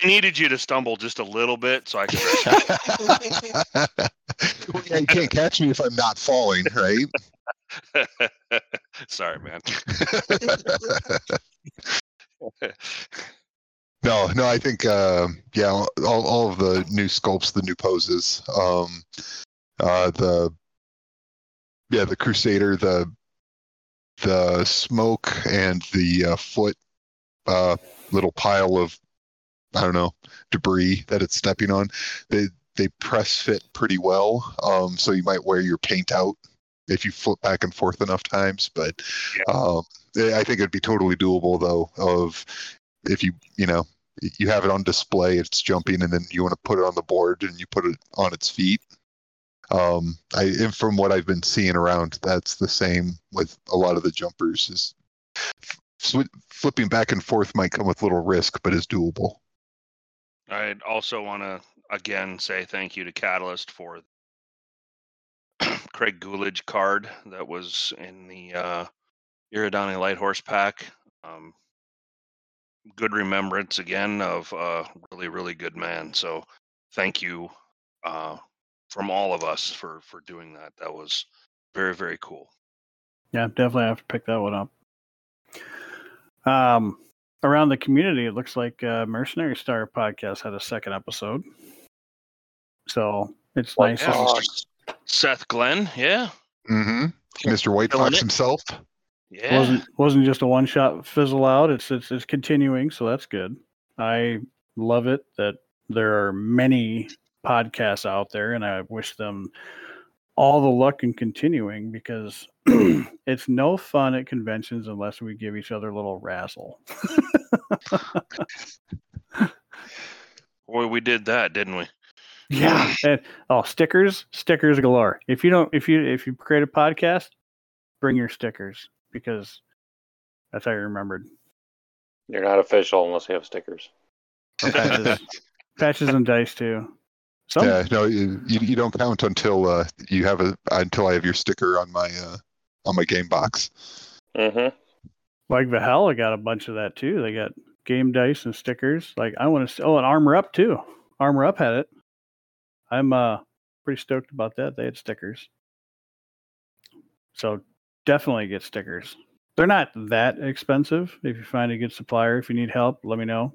I needed you to stumble just a little bit so I could. well, yeah, you can't catch me if I'm not falling, right? Sorry, man. no, no, I think uh, yeah, all all of the new sculpts, the new poses, um, uh, the yeah, the Crusader, the the smoke and the uh, foot uh, little pile of I don't know debris that it's stepping on. They they press fit pretty well, um, so you might wear your paint out if you flip back and forth enough times. But Yeah. um, I think it'd be totally doable though. Of if you you know you have it on display, it's jumping, and then you want to put it on the board and you put it on its feet. Um, I and from what I've been seeing around, that's the same with a lot of the jumpers. Is flipping back and forth might come with little risk, but is doable. I'd also want to again say thank you to Catalyst for Craig Coolidge card that was in the uh, Eridani Light Horse pack. Um, good remembrance again of a really, really good man. So thank you uh, from all of us for for doing that. That was very, very cool. Yeah, definitely have to pick that one up. Um, around the community, it looks like uh, Mercenary Star podcast had a second episode. So it's Well, nice. Yeah, to- Uh, Seth Glenn, yeah, Mm-hmm. Mr. White Killing Fox it. himself. yeah. wasn't wasn't just a one shot fizzle out. It's it's it's continuing, so that's good. I love it that there are many podcasts out there, and I wish them all the luck in continuing because it's no fun at conventions unless we give each other a little razzle. Boy, we did that, didn't we? Yeah. And, oh, stickers, stickers galore. If you don't, if you if you create a podcast, bring your stickers because that's how you remembered. You're not official unless you have stickers. Or patches, patches and dice too. Some, Yeah, no, you, you you don't count until uh, you have a until I have your sticker on my uh, on my game box. Mm-hmm. like Valhalla got a bunch of that too. They got game dice and stickers. Like I want to. Oh, and Armor Up too. Armor Up had it. I'm uh pretty stoked about that. They had stickers. So definitely get stickers. They're not that expensive. If you find a good supplier, if you need help, let me know.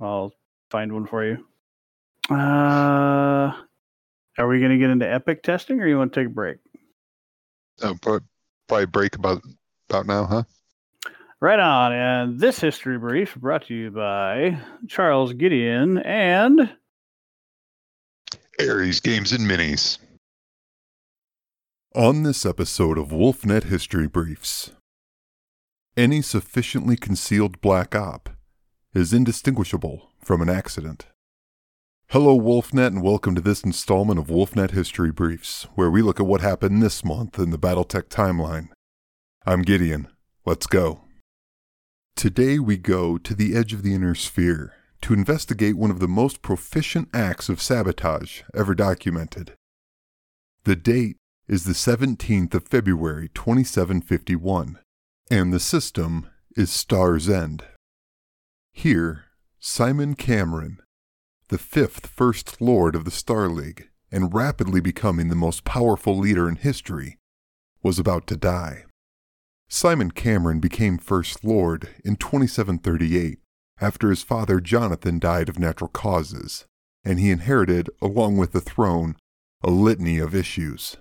I'll find one for you. Uh, are we going to get into Epic testing, or you want to take a break? Oh, probably break about about now, huh? Right on. And this history brief brought to you by Charles Gideon and Aries Games and Minis. On this episode of WolfNet History Briefs, any sufficiently concealed black op is indistinguishable from an accident. Hello, WolfNet, and welcome to this installment of WolfNet History Briefs, where we look at what happened this month in the Battletech timeline. I'm Gideon. Let's go. Today we go to the edge of the inner sphere to investigate one of the most proficient acts of sabotage ever documented. The date is the 17th of February 2751, and the system is Star's End. Here, Simon Cameron, the fifth First Lord of the Star League and rapidly becoming the most powerful leader in history, was about to die. Simon Cameron became First Lord in 2738 after his father Jonathan died of natural causes, and he inherited, along with the throne, a litany of issues.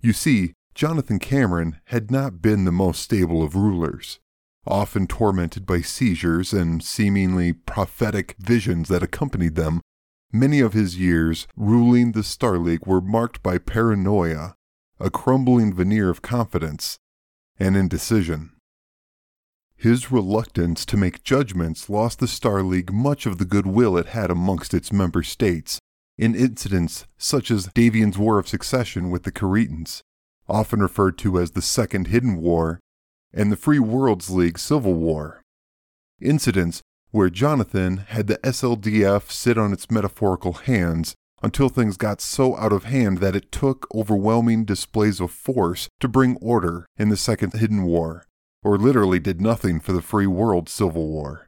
You see, Jonathan Cameron had not been the most stable of rulers, often tormented by seizures and seemingly prophetic visions that accompanied them. Many of his years ruling the Star League were marked by paranoia, a crumbling veneer of confidence, and indecision. His reluctance to make judgments lost the Star League much of the goodwill it had amongst its member states in incidents such as Davion's War of Succession with the Kuritans, often referred to as the Second Hidden War, and the Free Worlds League Civil War. Incidents where Jonathan had the SLDF sit on its metaphorical hands until things got so out of hand that it took overwhelming displays of force to bring order in the Second Hidden War, or literally did nothing for the Free World Civil War.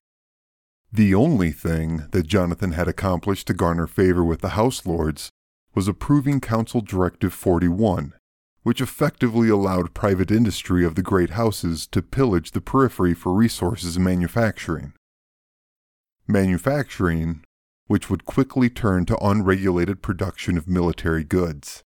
The only thing that Jonathan had accomplished to garner favor with the House Lords was approving Council Directive 41, which effectively allowed private industry of the great houses to pillage the periphery for resources and manufacturing. Manufacturing, which would quickly turn to unregulated production of military goods.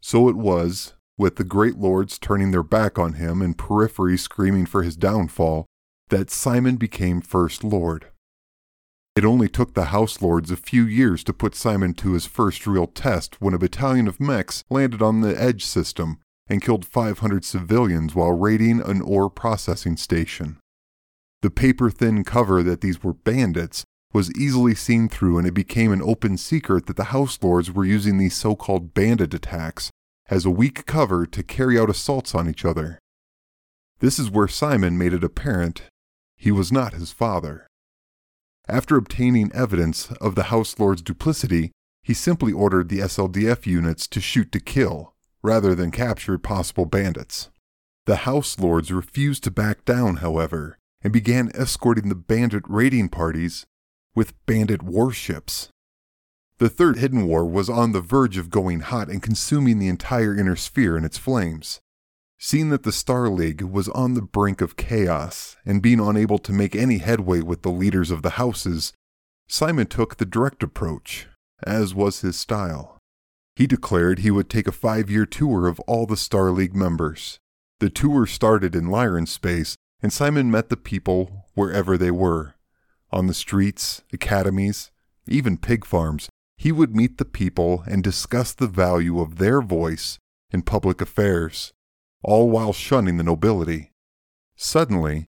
So it was, with the great lords turning their back on him and periphery screaming for his downfall, that Simon became First Lord. It only took the House Lords a few years to put Simon to his first real test when a battalion of mechs landed on the Edge system and killed 500 civilians while raiding an ore processing station. The paper thin cover that these were bandits was easily seen through, and it became an open secret that the House Lords were using these so called bandit attacks as a weak cover to carry out assaults on each other. This is where Simon made it apparent he was not his father. After obtaining evidence of the House Lord's duplicity, he simply ordered the SLDF units to shoot to kill, rather than capture possible bandits. The House Lords refused to back down, however, and began escorting the bandit raiding parties with bandit warships. The Third Hidden War was on the verge of going hot and consuming the entire inner sphere in its flames. Seeing that the Star League was on the brink of chaos and being unable to make any headway with the leaders of the houses, Simon took the direct approach, as was his style. He declared he would take a five year tour of all the Star League members. The tour started in Lyran space, and Simon met the people wherever they were on the streets, academies, even pig farms. He would meet the people and discuss the value of their voice in public affairs all while shunning the nobility. Suddenly,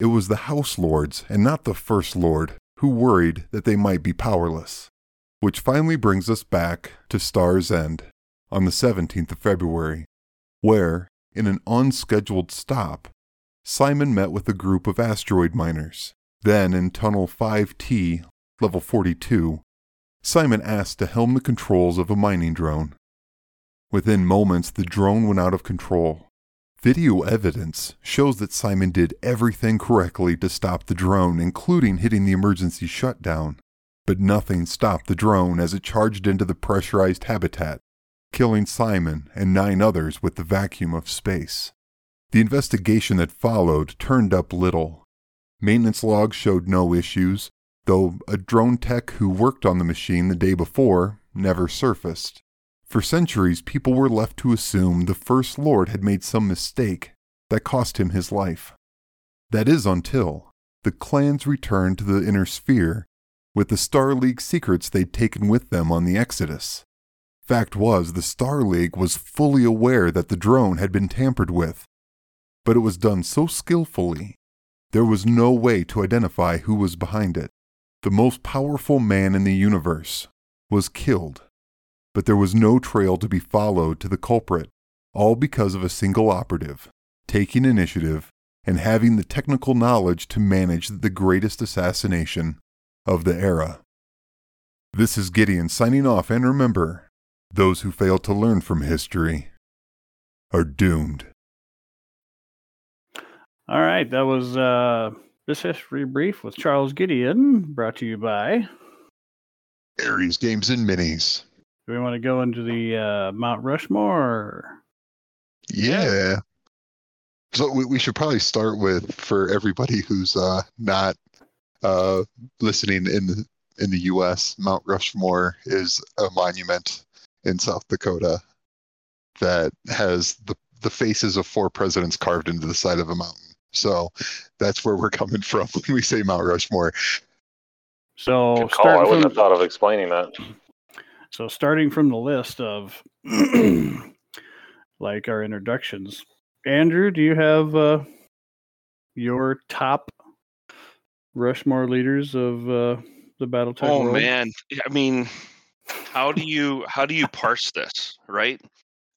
it was the house lords and not the first lord who worried that they might be powerless. Which finally brings us back to Star's End on the 17th of February, where, in an unscheduled stop, Simon met with a group of asteroid miners. Then, in Tunnel 5T, level 42, Simon asked to helm the controls of a mining drone. Within moments, the drone went out of control. Video evidence shows that Simon did everything correctly to stop the drone, including hitting the emergency shutdown. But nothing stopped the drone as it charged into the pressurized habitat, killing Simon and nine others with the vacuum of space. The investigation that followed turned up little. Maintenance logs showed no issues, though a drone tech who worked on the machine the day before never surfaced. For centuries, people were left to assume the First Lord had made some mistake that cost him his life. That is until the clans returned to the inner sphere with the Star League secrets they'd taken with them on the Exodus. Fact was, the Star League was fully aware that the drone had been tampered with, but it was done so skillfully, there was no way to identify who was behind it. The most powerful man in the universe was killed but there was no trail to be followed to the culprit, all because of a single operative taking initiative and having the technical knowledge to manage the greatest assassination of the era. This is Gideon signing off, and remember those who fail to learn from history are doomed. All right, that was uh, this history brief with Charles Gideon, brought to you by Aries Games and Minis. Do we want to go into the uh, Mount Rushmore? Yeah. So we, we should probably start with for everybody who's uh, not uh, listening in the in the U.S. Mount Rushmore is a monument in South Dakota that has the the faces of four presidents carved into the side of a mountain. So that's where we're coming from when we say Mount Rushmore. So Good call. I wouldn't have thought of explaining that. So starting from the list of like our introductions, Andrew, do you have uh, your top Rushmore leaders of uh, the BattleTech Oh world? man, I mean, how do you how do you parse this, right?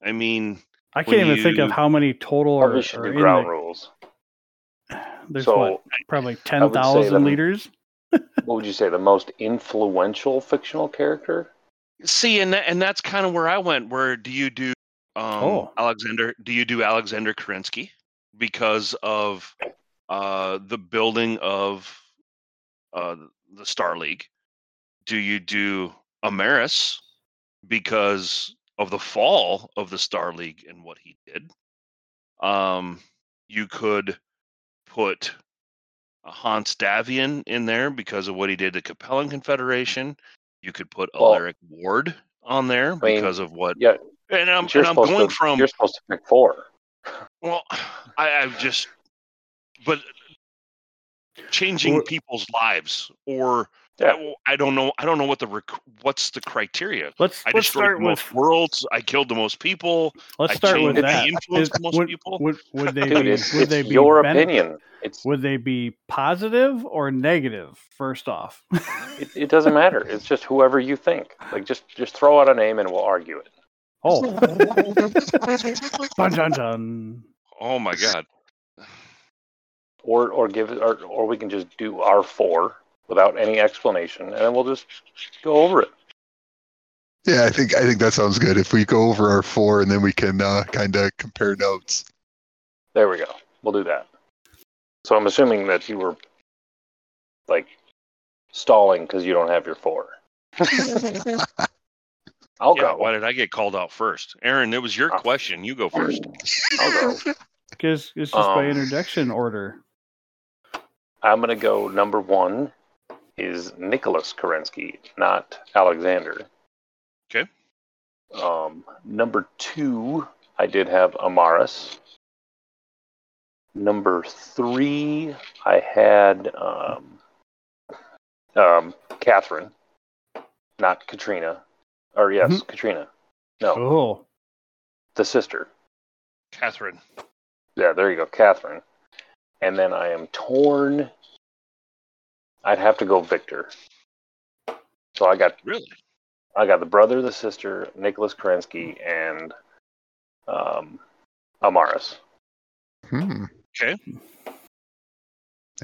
I mean, I can't when even think of how many total are, Probably should are do in ground the, rules. There's So, what, probably ten thousand leaders. What would you say? The most influential fictional character? See, and that, and that's kind of where I went. Where do you do um, Oh. Alexander? Do you do Alexander Kerensky because of uh, the building of uh, the Star League? Do you do Amaris because of the fall of the Star League and what he did. Um, you could put uh, Hanse Davion in there because of what he did to Capellan Confederation. You could put Well- Alaric Ward on there I mean, because of what. Yeah, And I'm, and I'm going to, from You're supposed to pick four. well, I, I just, but changing Well- people's lives, or Yeah. I, I don't know. I don't know what the rec- what's the criteria. Let's I let's start the most with worlds. I killed the most people. let's I start with changed that. the influence Is- most would, people. Would, would they Dude, be it's, would it's they be your ben- opinion. It's Would they be positive or negative? First off, it, it doesn't matter. It's just whoever you think. Like just just throw out a name and we'll argue it. oh, dun, dun, dun. Oh my god. Or or give or, or we can just do our four without any explanation and then we'll just go over it. Yeah, I think I think that sounds good. If we go over our four and then we can uh, kind of compare notes. There we go. We'll do that. So I'm assuming that you were like stalling because you don't have your four. I'll yeah, go. why did I get called out first? Aaron, it was your Oh. question. You go first. I'll go. Because it's just by Um, introduction order. I'm gonna go number one is Nicholas Kerensky, not Alexander. Okay. Um, number two, I did have Amaris. Number three, I had um, um, Catherine, not Katrina. Or yes, Katrina. No, Oh, the sister. Catherine. Yeah, there you go, Catherine. And then I am torn. I'd have to go Victor. So I got Really? I got the brother, the sister, Nicholas Kerensky, and um, Amaris. Hmm. Okay.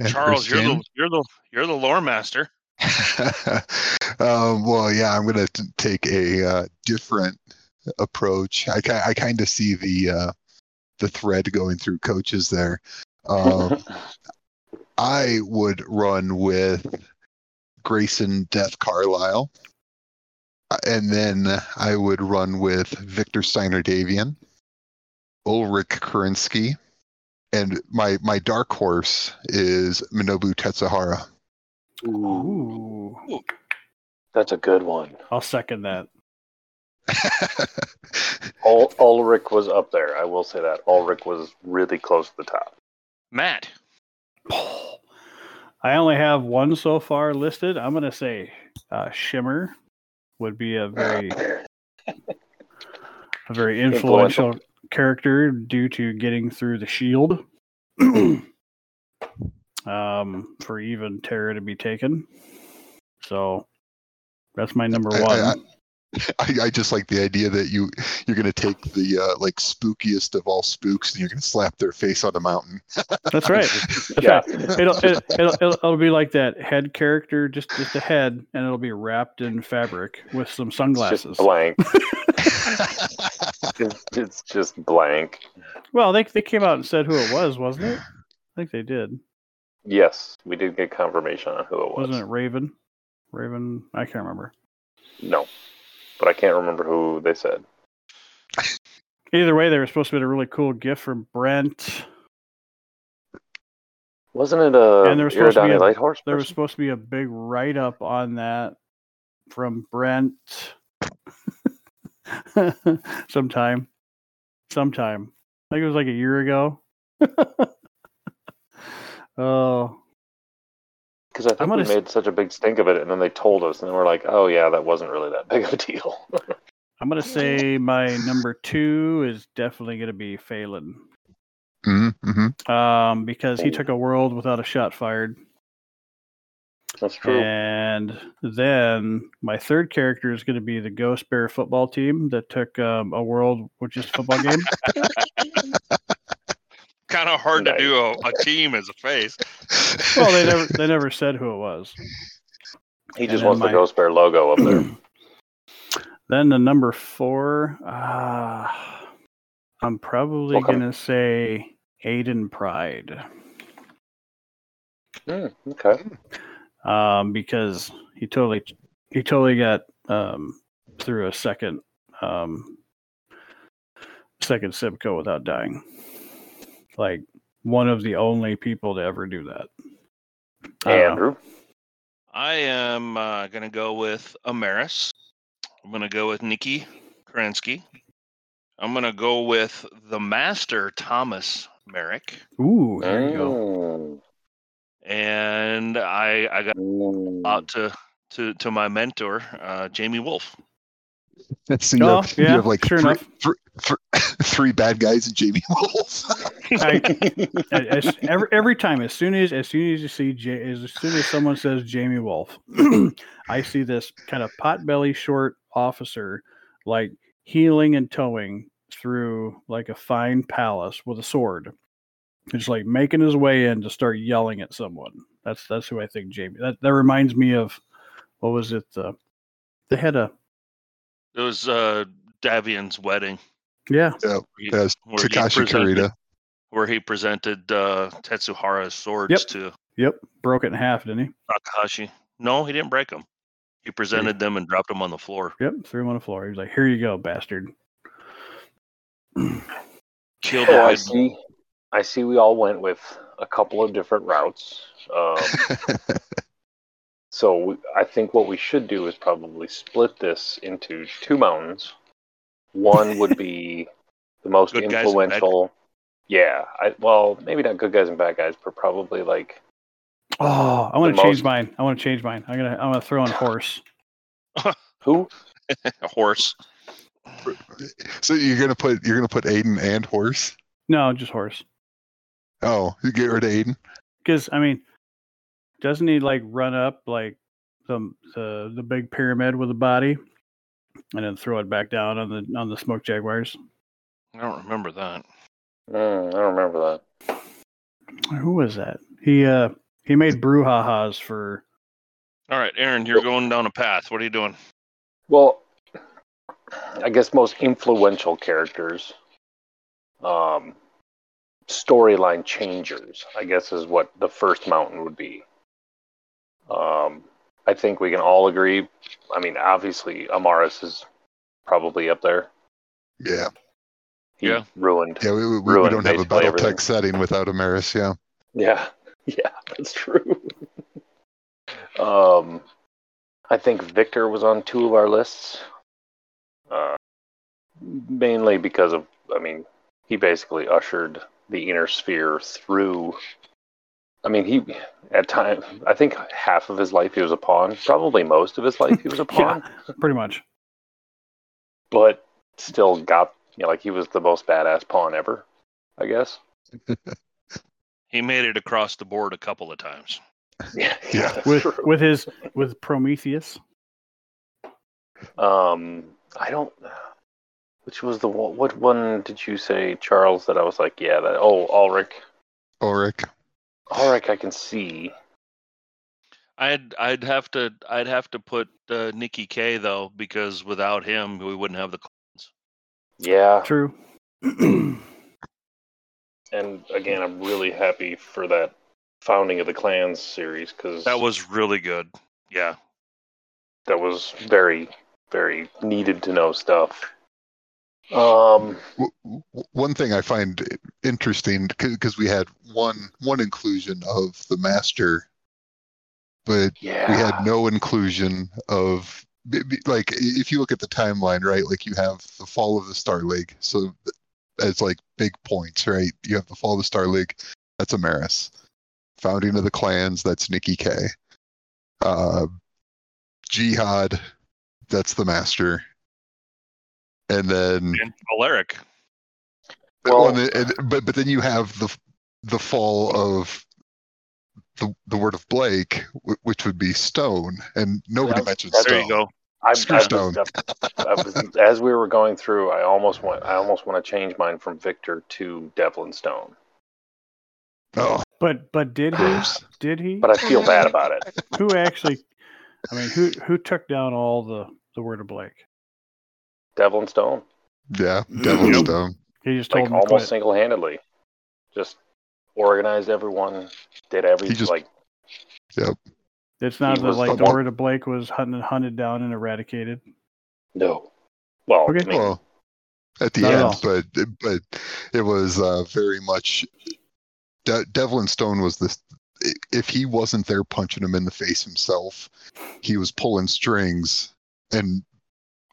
Charles, you're the you're the you're the lore master. um, well, yeah, I'm going to take a uh, different approach. I, ki- I kind of see the uh, the thread going through coaches there. Um, I would run with Grayson Death Carlisle, Uh, and then I would run with Victor Steiner Davion, Ulrich Kerensky, and my my dark horse is Minobu Tetsuhara. Ooh, ooh. that's a good one. I'll second that. Ul- Ulrich was up there. I will say that Ulrich was really close to the top. Matt. I only have one so far listed. I'm gonna say uh, Shimmer would be a very a very Influential. influential character due to getting through the shield um, for even Terra to be taken. So that's my number one. I- I, I just like the idea that you you're gonna take the uh, like spookiest of all spooks and you're gonna slap their face on a mountain. that's right. That's Yeah. right. It'll, it'll, it'll, it'll, it'll be like that head character, just just a head, and it'll be wrapped in fabric with some It's sunglasses. just blank. It's, it's just blank. Well, they they came out and said who it was, wasn't it? I think they did. Yes, we did get confirmation on who it was. Wasn't it Raven? Raven, I can't remember. No, but I can't remember who they said. Either way, they were supposed to be a really cool gift from Brent. Wasn't it a And there was supposed to be a- Light Horse? There was supposed to be a big write up on that from Brent sometime. Sometime. I think it was like a year ago. oh, Because I think gonna we made such a big stink of it, and then they told us, and then we're like, "Oh yeah, that wasn't really that big of a deal." I'm going to say my number two is definitely going to be Phelan. mm-hmm. Um, because he took a world without a shot fired. That's true. And then my third character is going to be the Ghost Bear football team that took um, a world which is a football game. Kind of hard to do a, a team as a face. well, they never they never said who it was. he and just wants my- the Ghost Bear logo up there. Then the number four, uh, I'm probably Okay. going to say Aidan Pryde. Hmm, okay. um, because he totally he totally got um, through a second um, second Simcoe without dying. Like one of the only people to ever do that. I don't. Andrew. I am uh, going to go with Amaris. I'm going to go with Nikki Kerensky. I'm going to go with the Master Thomas Merrick. Ooh, there you go. Mm. And I, I got Mm. out to, to, to my mentor, uh, Jaime Wolf. So you, Oh, have, you yeah, have like sure three, enough. three- three- three bad guys and Jaime Wolf. I, as, every every time, as soon as as soon as you see as soon as someone says Jaime Wolf, I see this kind of potbelly short officer like healing and towing through like a fine palace with a sword, just like making his way in to start yelling at someone. That's that's who I think Jamie. That that reminds me of what was it? Uh, they had a It was uh, Davion's wedding. yeah yeah, He- where he Takashi presented- Kurita. Where he presented uh, Tetsuhara's swords Yep. to yep broke it in half, didn't he? Takahashi. No, he didn't break them. He presented them and dropped them on the floor. Yep, threw them on the floor. He was like, "Here you go, bastard." Killed Oh, I see. I see. We all went with a couple of different routes. Um, so we, I think what we should do is probably split this into two mountains. One would be the most Good guys and bad influential. Yeah. I well, maybe not good guys and bad guys, but probably like Oh, I want to change most- mine. I want to change mine. I'm gonna I'm gonna throw in horse. who? a horse. so you're gonna put you're gonna put Aidan and horse. No, just horse. Oh, you get rid of Aidan. Because I mean, doesn't he like run up like the the the big pyramid with a body, and then throw it back down on the on the smoke jaguars? I don't remember that. Mm, I don't remember that. Who was that? He uh he made brouhahas for. All right, Aaron, you're going down a path. What are you doing? Well, I guess most influential characters, um, storyline changers, I guess is what the first mountain would be. Um, I think we can all agree. I mean, obviously, Amaris is probably up there. Yeah, He Yeah. ruined. yeah. We, we, we Ruined don't have a basically BattleTech setting without Amaris. Yeah. Yeah, yeah, that's true. um, I think Victor was on two of our lists, uh, mainly because of, I mean, he basically ushered the inner sphere through. I mean, he at time, I think half of his life he was a pawn. Probably most of his life he was a pawn, Pretty much. but still got you know like he was the most badass pawn ever. I guess. He made it across the board a couple of times. Yeah, Yeah. With true. with his with Prometheus. Um, I don't. Which was the one? What one did you say, Charles? That I was like, yeah, that. Oh, Ulrich. Ulrich. Ulrich, I can see. I'd I'd have to I'd have to put uh, Nikki K though because without him we wouldn't have the clones. Yeah, True. and again, I'm really happy for that founding of the clans series because That was really good. Yeah. that was very, very needed to know stuff. Um, one thing I find interesting because we had one one inclusion of the master, but yeah, we had no inclusion of like if you look at the timeline, right? Like you have the fall of the Star League, so th- as like big points, right? You have the fall of the Star League, that's Amaris. Founding of the clans, that's Nikki K. Uh, Jihad, that's the master. And then And Alaric. well, Well- and and- but but then you have the the fall of the the word of Blake, wh- which would be stone, and nobody Yeah, mentions that's- There stone. you go. I, Screw I, Stone. I was, as we were going through, I almost want, I almost want to change mine from Victor to Devlin Stone, Oh, But but did he? Did he? but I feel bad about it. Who actually? I mean, who who took down all the the word of Blake? Devlin Stone, Yeah, Devil Yep. Stone. He just told like him almost quit. single-handedly, just organized everyone, did everything. just- like yep. It's not that like the the word of Blake was hunted hunted down and eradicated. no, well, Okay. I mean, Well, at the Not at end, but but it was uh, very much. De- Devlin Stone was this. If he wasn't there punching him in the face himself, he was pulling strings, and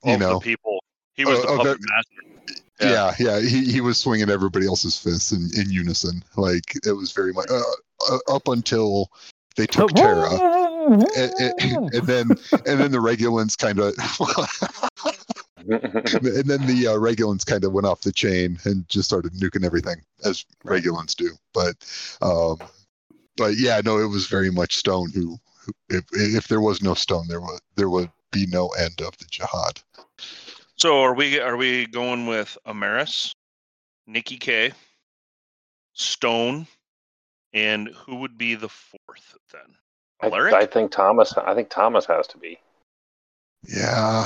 you of know, the people. He was the of puppet it- master. yeah, yeah, he, he was swinging everybody else's fists in, in unison. Like it was very much uh, uh, up until they took Terra, and, and, and then and then the Regulans kind of, and then the uh, Regulans kind of went off the chain and just started nuking everything as Regulans do. But, um, but yeah, no, it was very much Stone who, who if if there was no Stone, there would there would be no end of the jihad. So are we are we going with Amaris, Nikki K, Stone, and who would be the fourth then? I, I think Thomas. I think Thomas has to be. Yeah,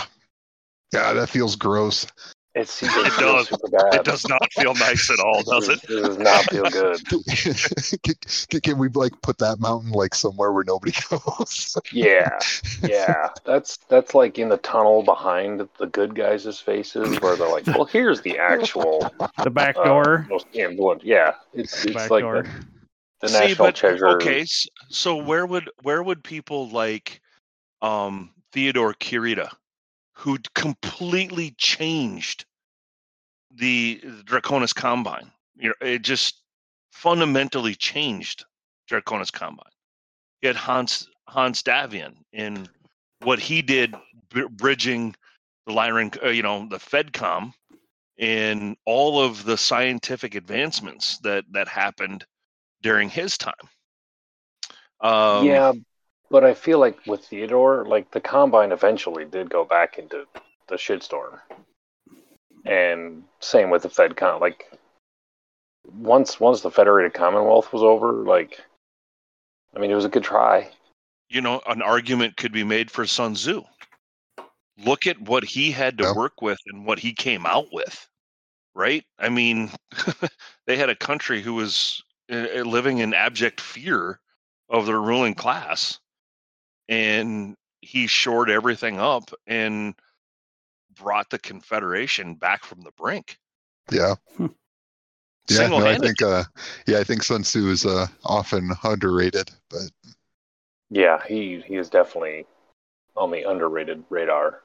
yeah, that feels gross. It's, it, It does. super bad. It does not feel nice at all, does it? It does not feel good. can, can we like put that mountain like somewhere where nobody goes? Yeah, yeah. That's that's like in the tunnel behind the good guys' faces, where they're like, "Well, here's the actual The back uh, door. most influent." Yeah, it's it's back like door. the, the See, national but treasure. okay, so where would where would people like um Theodore Kurita, who completely changed the Draconis Combine? You know, it just fundamentally changed Draconis Combine. You had Hanse Hanse Davion in what he did, br- bridging the Lyran, uh, you know, the FedCom, and all of the scientific advancements that that happened during his time. Um, yeah, but I feel like with Theodore, like the combine eventually did go back into the shitstorm, and same with the FedCom. Like once once the Federated Commonwealth was over, like I mean, it was a good try. you know, an argument could be made for Sun Tzu. Look at what he had to Yeah. work with and what he came out with, right? I mean, they had a country who was uh, living in abject fear of their ruling class, and he shored everything up and brought the Confederation back from the brink. Yeah. Hmm. Yeah, no, I think uh yeah, I think Sun Tzu is uh often underrated, but Yeah, he he is definitely on the underrated radar.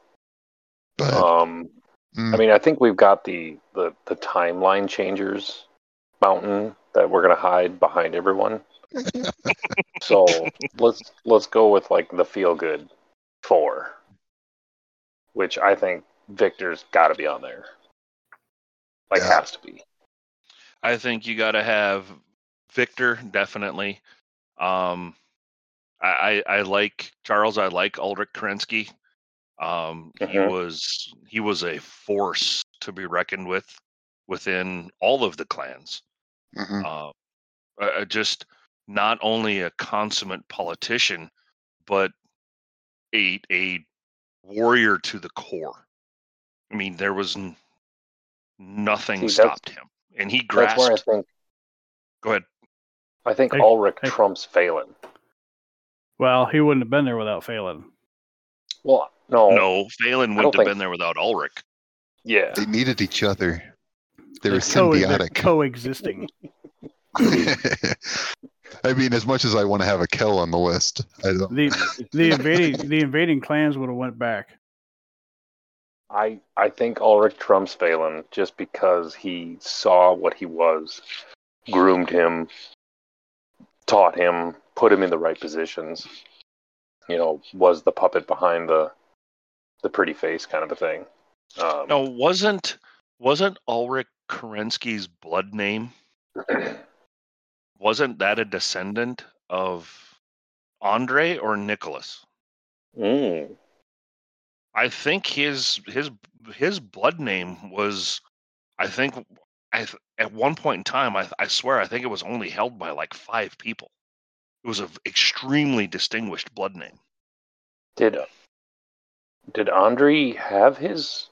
but Um, mm, I mean, I think we've got the the the timeline changers mountain that we're gonna hide behind everyone. so let's let's go with like the feel good four, which I think Victor's got to be on there. Like Yeah. has to be. I think you got to have Victor definitely. Um, I, I I like Charles. I like Ulrich Kerensky. Um, he Mhm. was he was a force to be reckoned with within all of the clans. Mhm. Uh, uh, just not only a consummate politician, but a a warrior to the core. I mean, there was n- nothing See, stopped him, and he That's where I grasped. think Go ahead. I think Hey, Ulrich hey. trumps Phelan. Well, he wouldn't have been there without Phelan. Well, no, No, Phelan wouldn't don't have think- been there without Ulrich. yeah, they needed each other. They were They're co- they're symbiotic. coexisting. I mean, as much as I want to have a kill on the list, I don't. The the invading the invading clans would have went back. I I think Ulrich trumps Phelan just because he saw what he was, groomed him, taught him, put him in the right positions. You know, was the puppet behind the the pretty face kind of a thing. Um, No, wasn't wasn't Ulrich Kerensky's blood name? Wasn't that a descendant of Andre or Nicholas? mm, I think his his his blood name was, I think, I th- at one point in time, I I swear, I think it was only held by like five people. It was an extremely distinguished blood name. did did Andre have his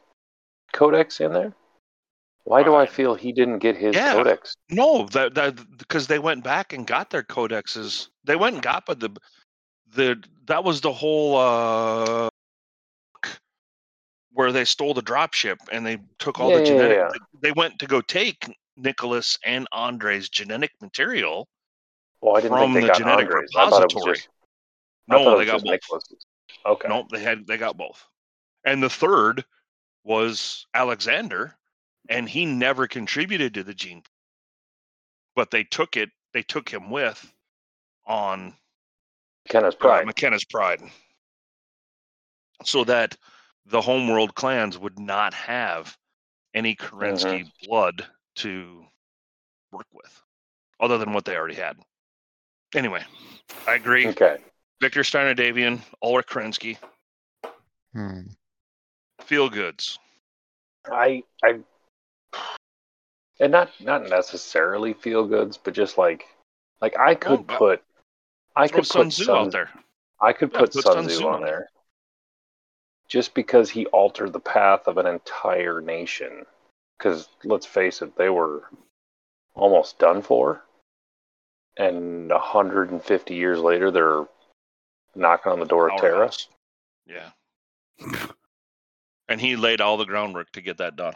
codex in there? Why do I feel he didn't get his yeah. codex? No, that that because they went back and got their codexes. They went and got, but the the that was the whole uh where they stole the dropship and they took all Yeah, the genetic. yeah. They went to go take Nicholas and Andre's genetic material. Well, I didn't From think they the got genetic Andres. I thought it was repository. just. No, they got both. Nicholas's. Okay. Nope, they had they got both. And the third was Alexander, and he never contributed to the gene. But they took it, they took him with on Kenna's uh, pride. McKenna's pride. So that the homeworld clans would not have any Kerensky Mm-hmm. blood to work with, other than what they already had. Anyway, I agree. Okay. Victor Steiner Davion, Ulrich Kerensky, Hmm. feel goods. I I and not not necessarily feel goods, but just like like I could Well, uh, put I could Sun put Tzu Sun, out there. I could Yeah, put put Sun Sun Tzu on there. Just because he altered the path of an entire nation. Because let's face it, they were almost done for. And 150 years later, they're knocking on the door of Terra. Yeah. and he laid all the groundwork to get that done.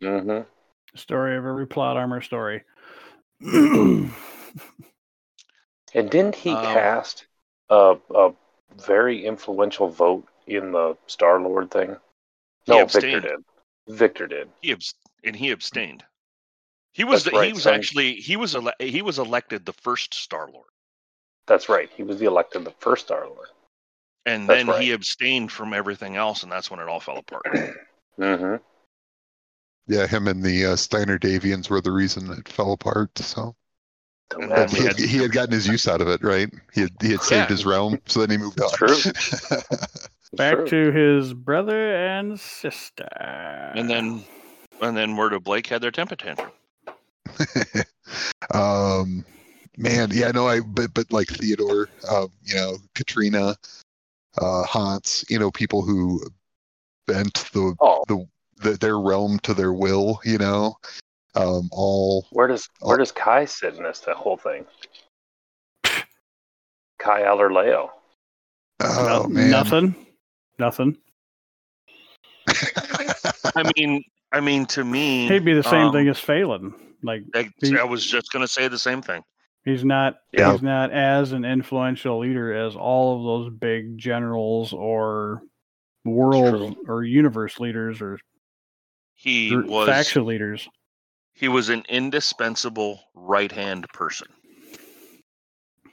hmm Story of every plot armor story. And didn't he Um, cast a, a very influential vote in the Star Lord thing? No, abstained. Victor did. Victor did. He abs- and he abstained. He was That's the, he was son. actually he was ele- he was elected the first Star Lord, That's right. He was the elected the first Star Lord. and That's then right. he abstained from everything else, and that's when it all fell apart. hmm Yeah, him and the uh, Steiner Davions were the reason it fell apart. So And But then we he, had- he had gotten his use out of it, right? He had he had saved Yeah. his realm, so then he moved on. True. Back to his brother and sister. and then and then word of Blake had their temper tantrum. um, man, yeah, no, I but but like Theodore, um, you know, Katrina, uh, Hanse, you know, people who bent the Oh, the, the their realm to their will, you know, um, all where does where does Kai sit in this the whole thing? Kai Allard-Liao. oh No- man, Nothing. Nothing. I mean, I mean, to me, He'd be the same um, thing as Phelan. Like I, he- I was just gonna say the same thing. he's not Yeah. he's not as an influential leader as all of those big generals or world or universe leaders or He gr- was faction leaders. he was an indispensable right hand person.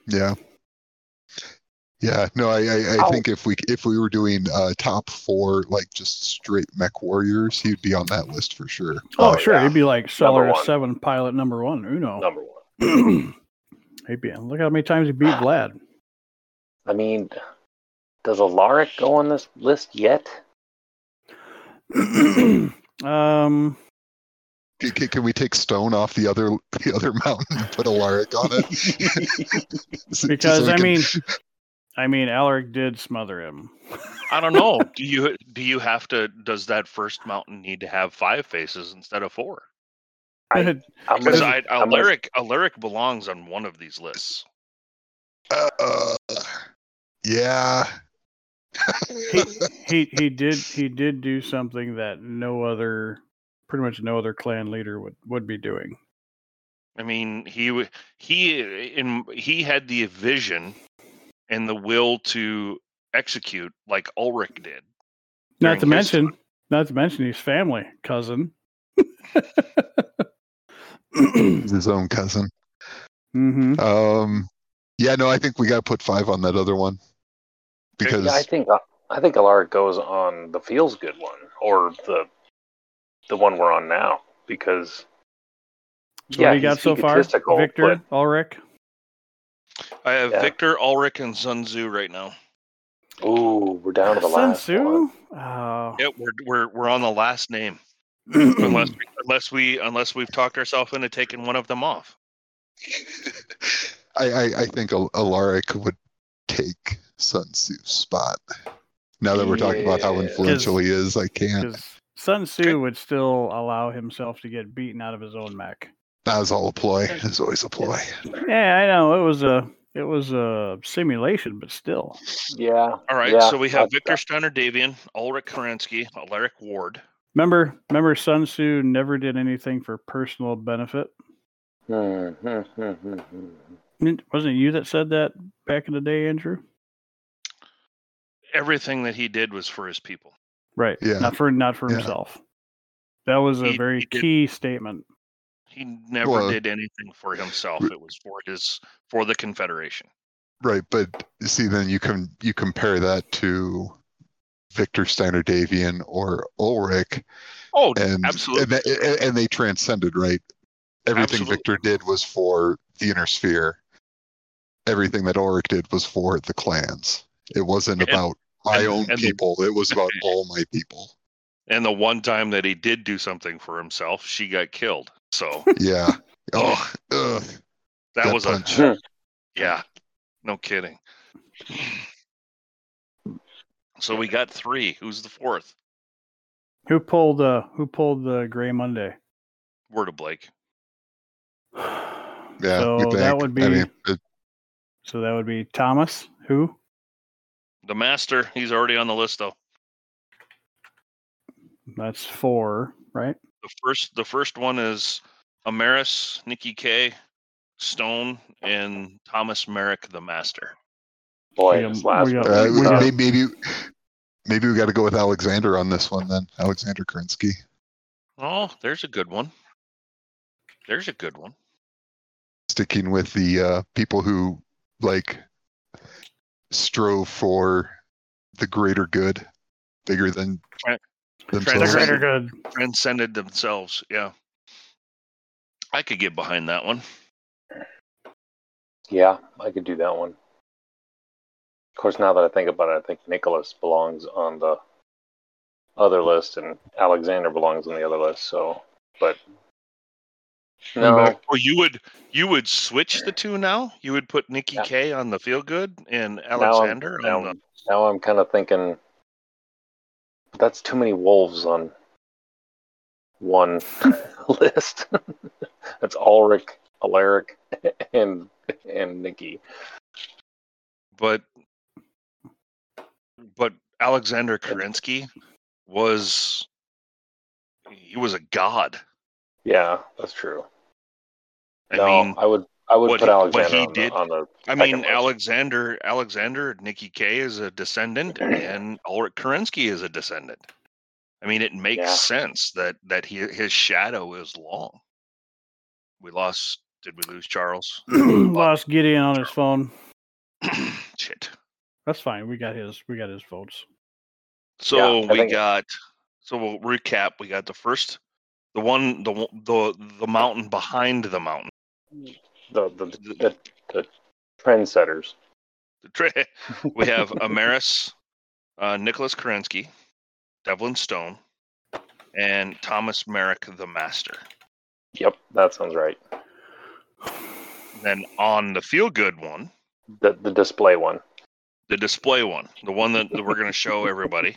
yeah. Yeah, no, I, I, I think if we if we were doing uh, top four, like just straight mech warriors, he'd be on that list for sure. Oh, Uh, sure, yeah. he'd be like Solaris one. Seven pilot number one. Uno. Number one. he'd be. Look how many times he beat Vlad. I mean, does Alaric go on this list yet? um, Can, can- can we take stone off the other the other mountain and put Alaric on it? Just so because I can- mean, I mean, Alaric did smother him. I don't know. do you do you have to? Does that first mountain need to have five faces instead of four? I- He I'm Because gonna, I, I'm gonna- Alaric Alaric belongs on one of these lists. Uh, uh, yeah. he he did he did do something that no other, pretty much no other clan leader would would be doing. I mean, he he in he had the vision and the will to execute like Ulrich did. Not to during his mention, not to mention his family cousin. his own cousin. hmm Um, yeah, no, I think we got to put five on that other one because Yeah, I think I think Alaric goes on the feels good one or the the one we're on now because So yeah, what do you got so far, egotistical, Victor Ulrich? I have Yeah. Victor Ulrich and Sun Tzu right now. Oh, we're down to the Sun last Tzu? one. Oh. Yeah, we're we're we're on the last name. Unless we, unless we unless we've talked ourselves into taking one of them off. I, I, I think Al- Alaric would take Sun Tzu's spot. Now that we're talking about how influential he is, I can't. Sun Tzu would still allow himself to get beaten out of his own mech. That was all a ploy. It's always a ploy. Yeah, I know. It was a it was a simulation, but still. Yeah. All right, yeah, so we have Victor Steiner Davion, Ulrich Kerensky, Alaric Ward. Remember, remember, Sun Tzu never did anything for personal benefit. Hmm, hmm, hmm, I mean, Wasn't it you that said that back in the day, Andrew? Everything that he did was for his people. Right. Yeah. Not for not for Yeah. himself. That was a He- very he did- key statement. He never Well- did anything for himself. It was for his for the Confederation. Right, but see, then you can you compare that to Victor Steiner Davion or Ulrich, Oh, and absolutely. and, they, and they transcended. Right, everything Absolutely. Victor did was for the inner sphere. Everything that Ulrich did was for the clans. It wasn't And- about my and- own and the- people. it was about all my people. And the one time that he did do something for himself, she got killed. So Yeah. Oh, ugh, that Gut was punch. a yeah, no kidding. So we got three. Who's the fourth? Who pulled uh who pulled the Gray Monday? Word of Blake. yeah. so that would be I mean, it, so that would be Thomas. Who? The master. He's already on the list though. That's four, right? The first the first one is Amaris, Nikki K, Stone, and Thomas Merrick the Master. Boy, We got- last we got- uh, we got- maybe, maybe maybe we got to go with Alexander on this one then. Alexander Kerensky. Oh, there's a good one. There's a good one. sticking with the uh, people who like strove for the greater good, bigger than Tran- themselves. Transcend- good. Transcended themselves. Yeah. I could get behind that one. Yeah, I could do that one. Of course, now that I think about it, I think Nicholas belongs on the other list, and Alexander belongs on the other list. So, but no, back. Well, you would you would switch the two now. You would put Nikki Yeah. K on the feel good and Alexander. now I'm, Alexander now, the. now I'm kind of thinking that's too many wolves on one list. that's Ulrich, Alaric, and and Nikki. But but Alexander Kerensky was he was a god. Yeah, that's true. I no, mean, I would I would what put he- what Alexander he on, did- the, on the I mean list. Alexander Alexander Nikki K is a descendant and Ulrich Kerensky is a descendant. I mean, it makes Yeah. sense that that he, his shadow is long. We lost. Did we lose Charles? Lost Gideon on his phone. Shit. That's fine. We got his. We got his votes. So Yeah, we think- got. So we'll recap. We got the first, the one, the the the mountain behind the mountain. the the, the, the trendsetters. The tra- we have Amaris, uh, Nicholas Kerensky, Devlin Stone, and Thomas Merrick the Master. Yep, that sounds right. Then on the feel good one, The the display one. the display one, the one that, that we're going to show everybody,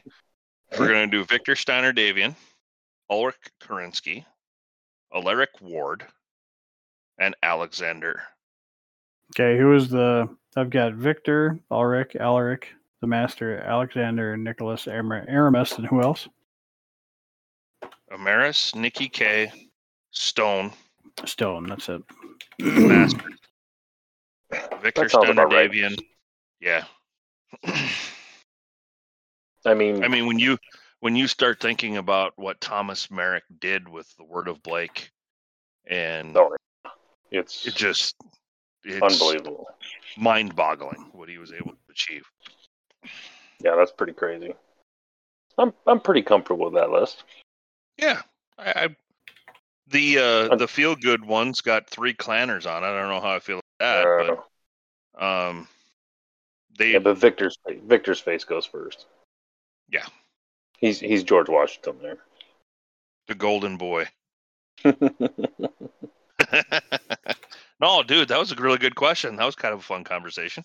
we're going to do Victor Steiner Davion, Ulrich Kerensky, Alaric Ward, and Alexander. Okay, who is the? I've got Victor, Ulrich, Alaric, the Master, Alexander, Nicholas, Aramis, and who else? Amaris, Nikki K, Stone, Stone. That's it. Master. Victor That sounds Steiner about right. Yeah. I mean, I mean, when you when you start thinking about what Thomas Merrick did with the Word of Blake, and Oh, it's it just it's unbelievable. mind-boggling what he was able to achieve. Yeah, that's pretty crazy. I'm I'm pretty comfortable with that list. Yeah, I, I the uh, the feel good one's got three clanners on it. I don't know how I feel about that, but um, they yeah, but Victor's Victor's face goes first. Yeah. He's he's George Washington there. the golden boy. no, dude, that was a really good question. That was kind of a fun conversation.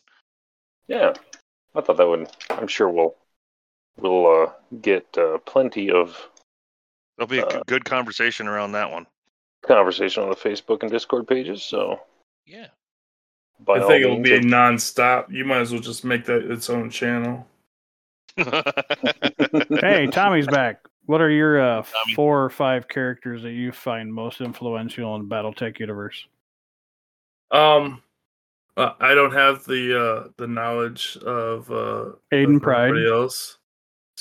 yeah, I thought that would. I'm sure we'll we'll uh, get uh, plenty of There'll be a Uh, good conversation around that one. conversation on the Facebook and Discord pages. So Yeah. by I think it'll be if- non-stop. You might as well just make that its own channel. Hey, Tommy's back. What are your uh, four or five characters that you find most influential in the BattleTech universe? Um, uh, I don't have the uh the knowledge of uh Aidan of Pryde. everybody else.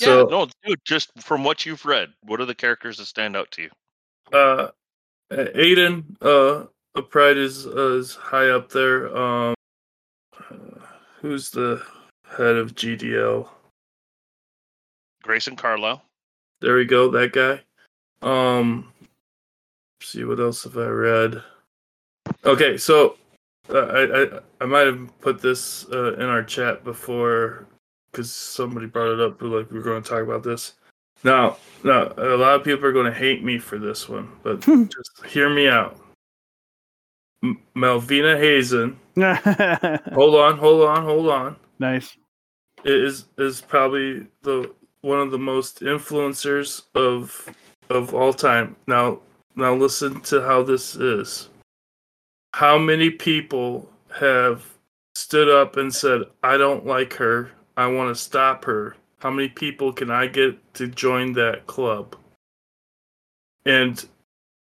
yeah, So no, dude. Just from what you've read, what are the characters that stand out to you? uh Aidan uh Pryde is uh, is high up there. Um uh, who's the head of GDL? Grayson Carlisle. There we go, that guy. Um see what else have I read? Okay, so uh, I, I I might have put this uh, in our chat before because somebody brought it up. Like we are going to talk about this. Now, now a lot of people are going to hate me for this one, but just hear me out. M- Malvina Hazen. Hold on, hold on, hold on. nice. Is is probably the one of the most influencers of of all time. Now, now listen to how this is. How many people have stood up and said, "I don't like her. I want to stop her." How many people can I get to join that club? And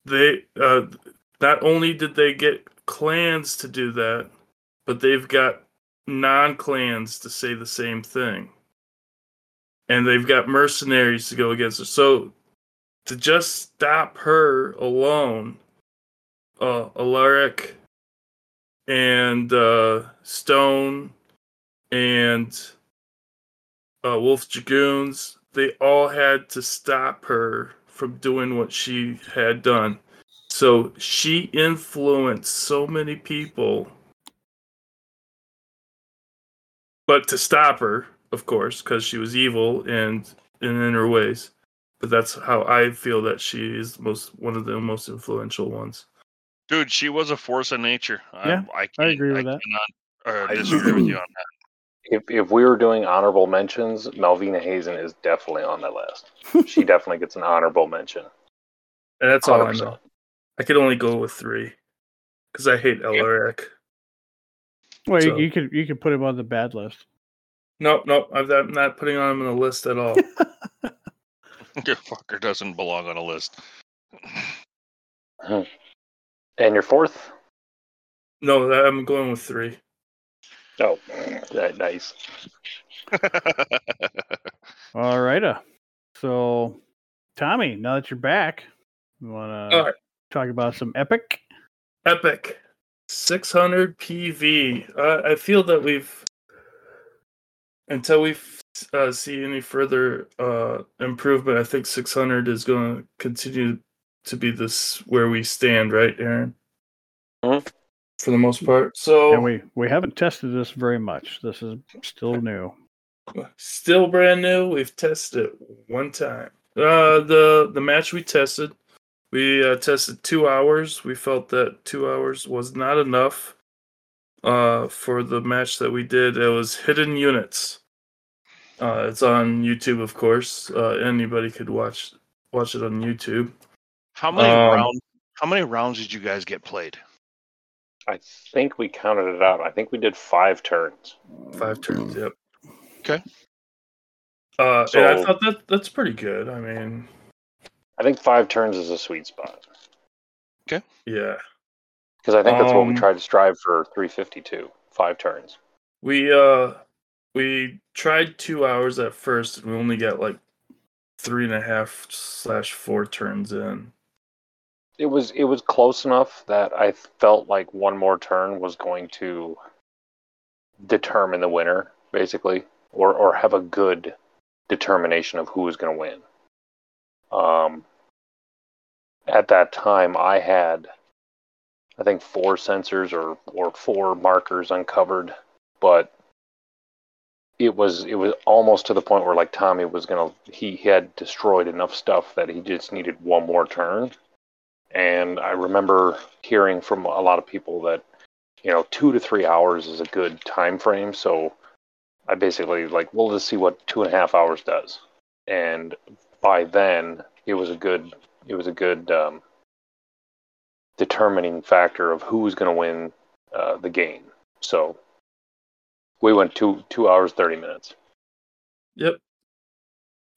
they uh, not only did they get clans to do that, but they've got non-clans to say the same thing. And they've got mercenaries to go against her. So to just stop her alone, uh, Alaric and uh, Stone and uh, Wolf Dragoons, they all had to stop her from doing what she had done. So she influenced so many people. But to stop her, of course, because she was evil and, and in her ways. But that's how I feel that she is most one of the most influential ones. Dude, she was a force of nature. Yeah, I, I, I can't- agree with that. Cannot, uh, I- disagree with you on that. if if we were doing honorable mentions, Malvina Hazen is definitely on that list. she definitely gets an honorable mention. And that's all I know. I could only go with three. Because I hate Alaric. Well, So- you, you could you could put him on the bad list. Nope, nope. I'm not- putting on him on the list at all. Your fucker doesn't belong on a list. And your fourth? no, I'm going with three. Oh, that, nice. All right. Uh, so, Tommy, now that you're back, you want to talk about some epic? Epic. 600 PV. Uh, I feel that we've, until we uh, see any further uh, improvement, I think 600 is going to continue to be this where we stand, right, Aaron? For the most part. So, And we we haven't tested this very much. This is still new. still brand new. We've tested it one time. Uh, the the match we tested, we uh, tested two hours. We felt that two hours was not enough. Uh, for the match that we did, it was hidden units. Uh, it's on YouTube, of course. Uh, anybody could watch watch it on YouTube. How many Um, rounds? How many rounds did you guys get played? I think we counted it out. I think we did five turns. Five turns. Yep. Okay. Uh, and I thought that that's pretty good. I mean, I think five turns is a sweet spot Okay. yeah. Because I think that's what we Um, tried to strive for 352. Five turns. We uh we tried two hours at first and we only got like three and a half slash four turns in. It was it was close enough that I felt like one more turn was going to determine the winner, basically, or or have a good determination of who was going to win. Um, at that time, I had, I think, four sensors or or four markers uncovered, but it was it was almost to the point where like Tommy was gonna he had destroyed enough stuff that he just needed one more turn. And I remember hearing from a lot of people that, you know, two to three hours is a good time frame. So I basically like, we'll just see what two and a half hours does. And by then, it was a good, it was a good um, determining factor of who's going to win uh, the game. So we went two two hours thirty minutes. Yep.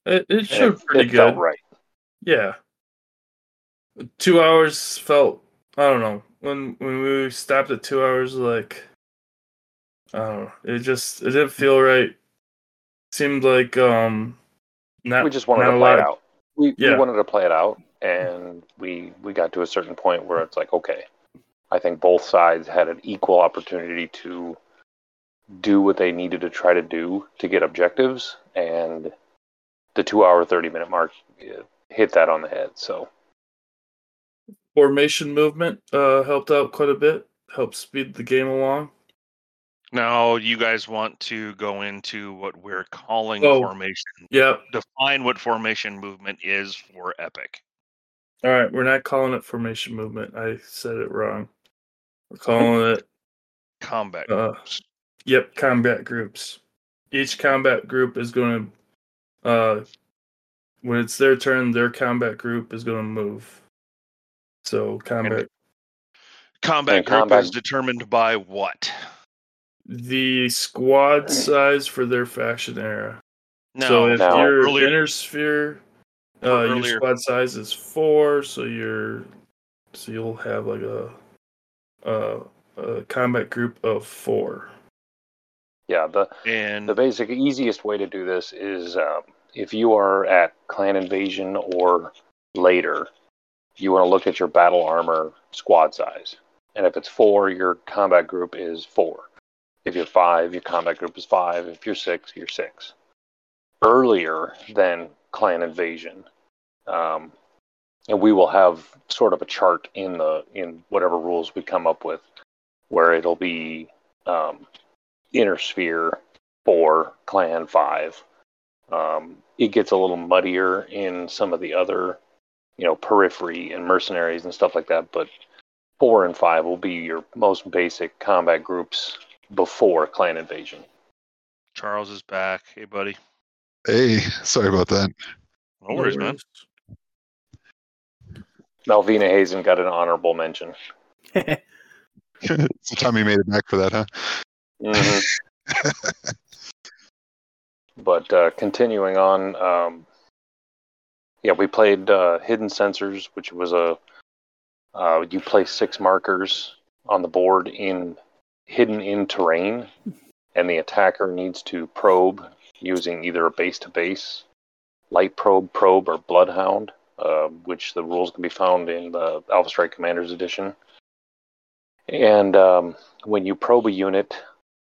It, it showed it, pretty it good. felt right. Yeah. Two hours felt I don't know. When when we stopped at two hours like I don't know. It just it didn't feel right. Seemed like um not we just wanted to play it out. We, Yeah. we wanted to play it out, and we we got to a certain point where it's like, okay, I think both sides had an equal opportunity to do what they needed to try to do to get objectives, and the two hour thirty minute mark uh, hit that on the head. So formation movement uh helped out quite a bit. Helped speed the game along. Now you guys want to go into what we're calling Oh. formation. Yep. Define what formation movement is for Epic. All right, we're not calling it formation movement. I said it wrong. We're calling it Combat. Uh, Yep, combat groups. Each combat group is going to, uh, when it's their turn, their combat group is going to move. So combat, combat and group combat- is determined by what? the squad size for their faction era. No, so if Now- your earlier- inner sphere, uh, For your squad size is four, so you're, so you'll have like a, a, a combat group of four. yeah, the and the basic easiest way to do this is um, if you are at clan invasion or later, you want to look at your battle armor squad size, and if it's four, your combat group is four. If you're five, your combat group is five. If you're six, you're six. Earlier than clan invasion, um, and we will have sort of a chart in the in whatever rules we come up with, where it'll be um, inner sphere four, clan five. Um, it gets a little muddier in some of the other, you know, periphery and mercenaries and stuff like that. But four and five will be your most basic combat groups before clan invasion. Charles is back. Hey, buddy. Hey, sorry about that. No worries, man. Malvina Hazen got an honorable mention. it's the time he made it back for that, huh? Mhm. but uh, continuing on, um, yeah, we played uh, Hidden Sensors, which was a uh, you place six markers on the board in hidden in terrain, and the attacker needs to probe using either a base to base, light probe, probe, or bloodhound, uh, which the rules can be found in the Alpha Strike Commanders Edition. And um, when you probe a unit,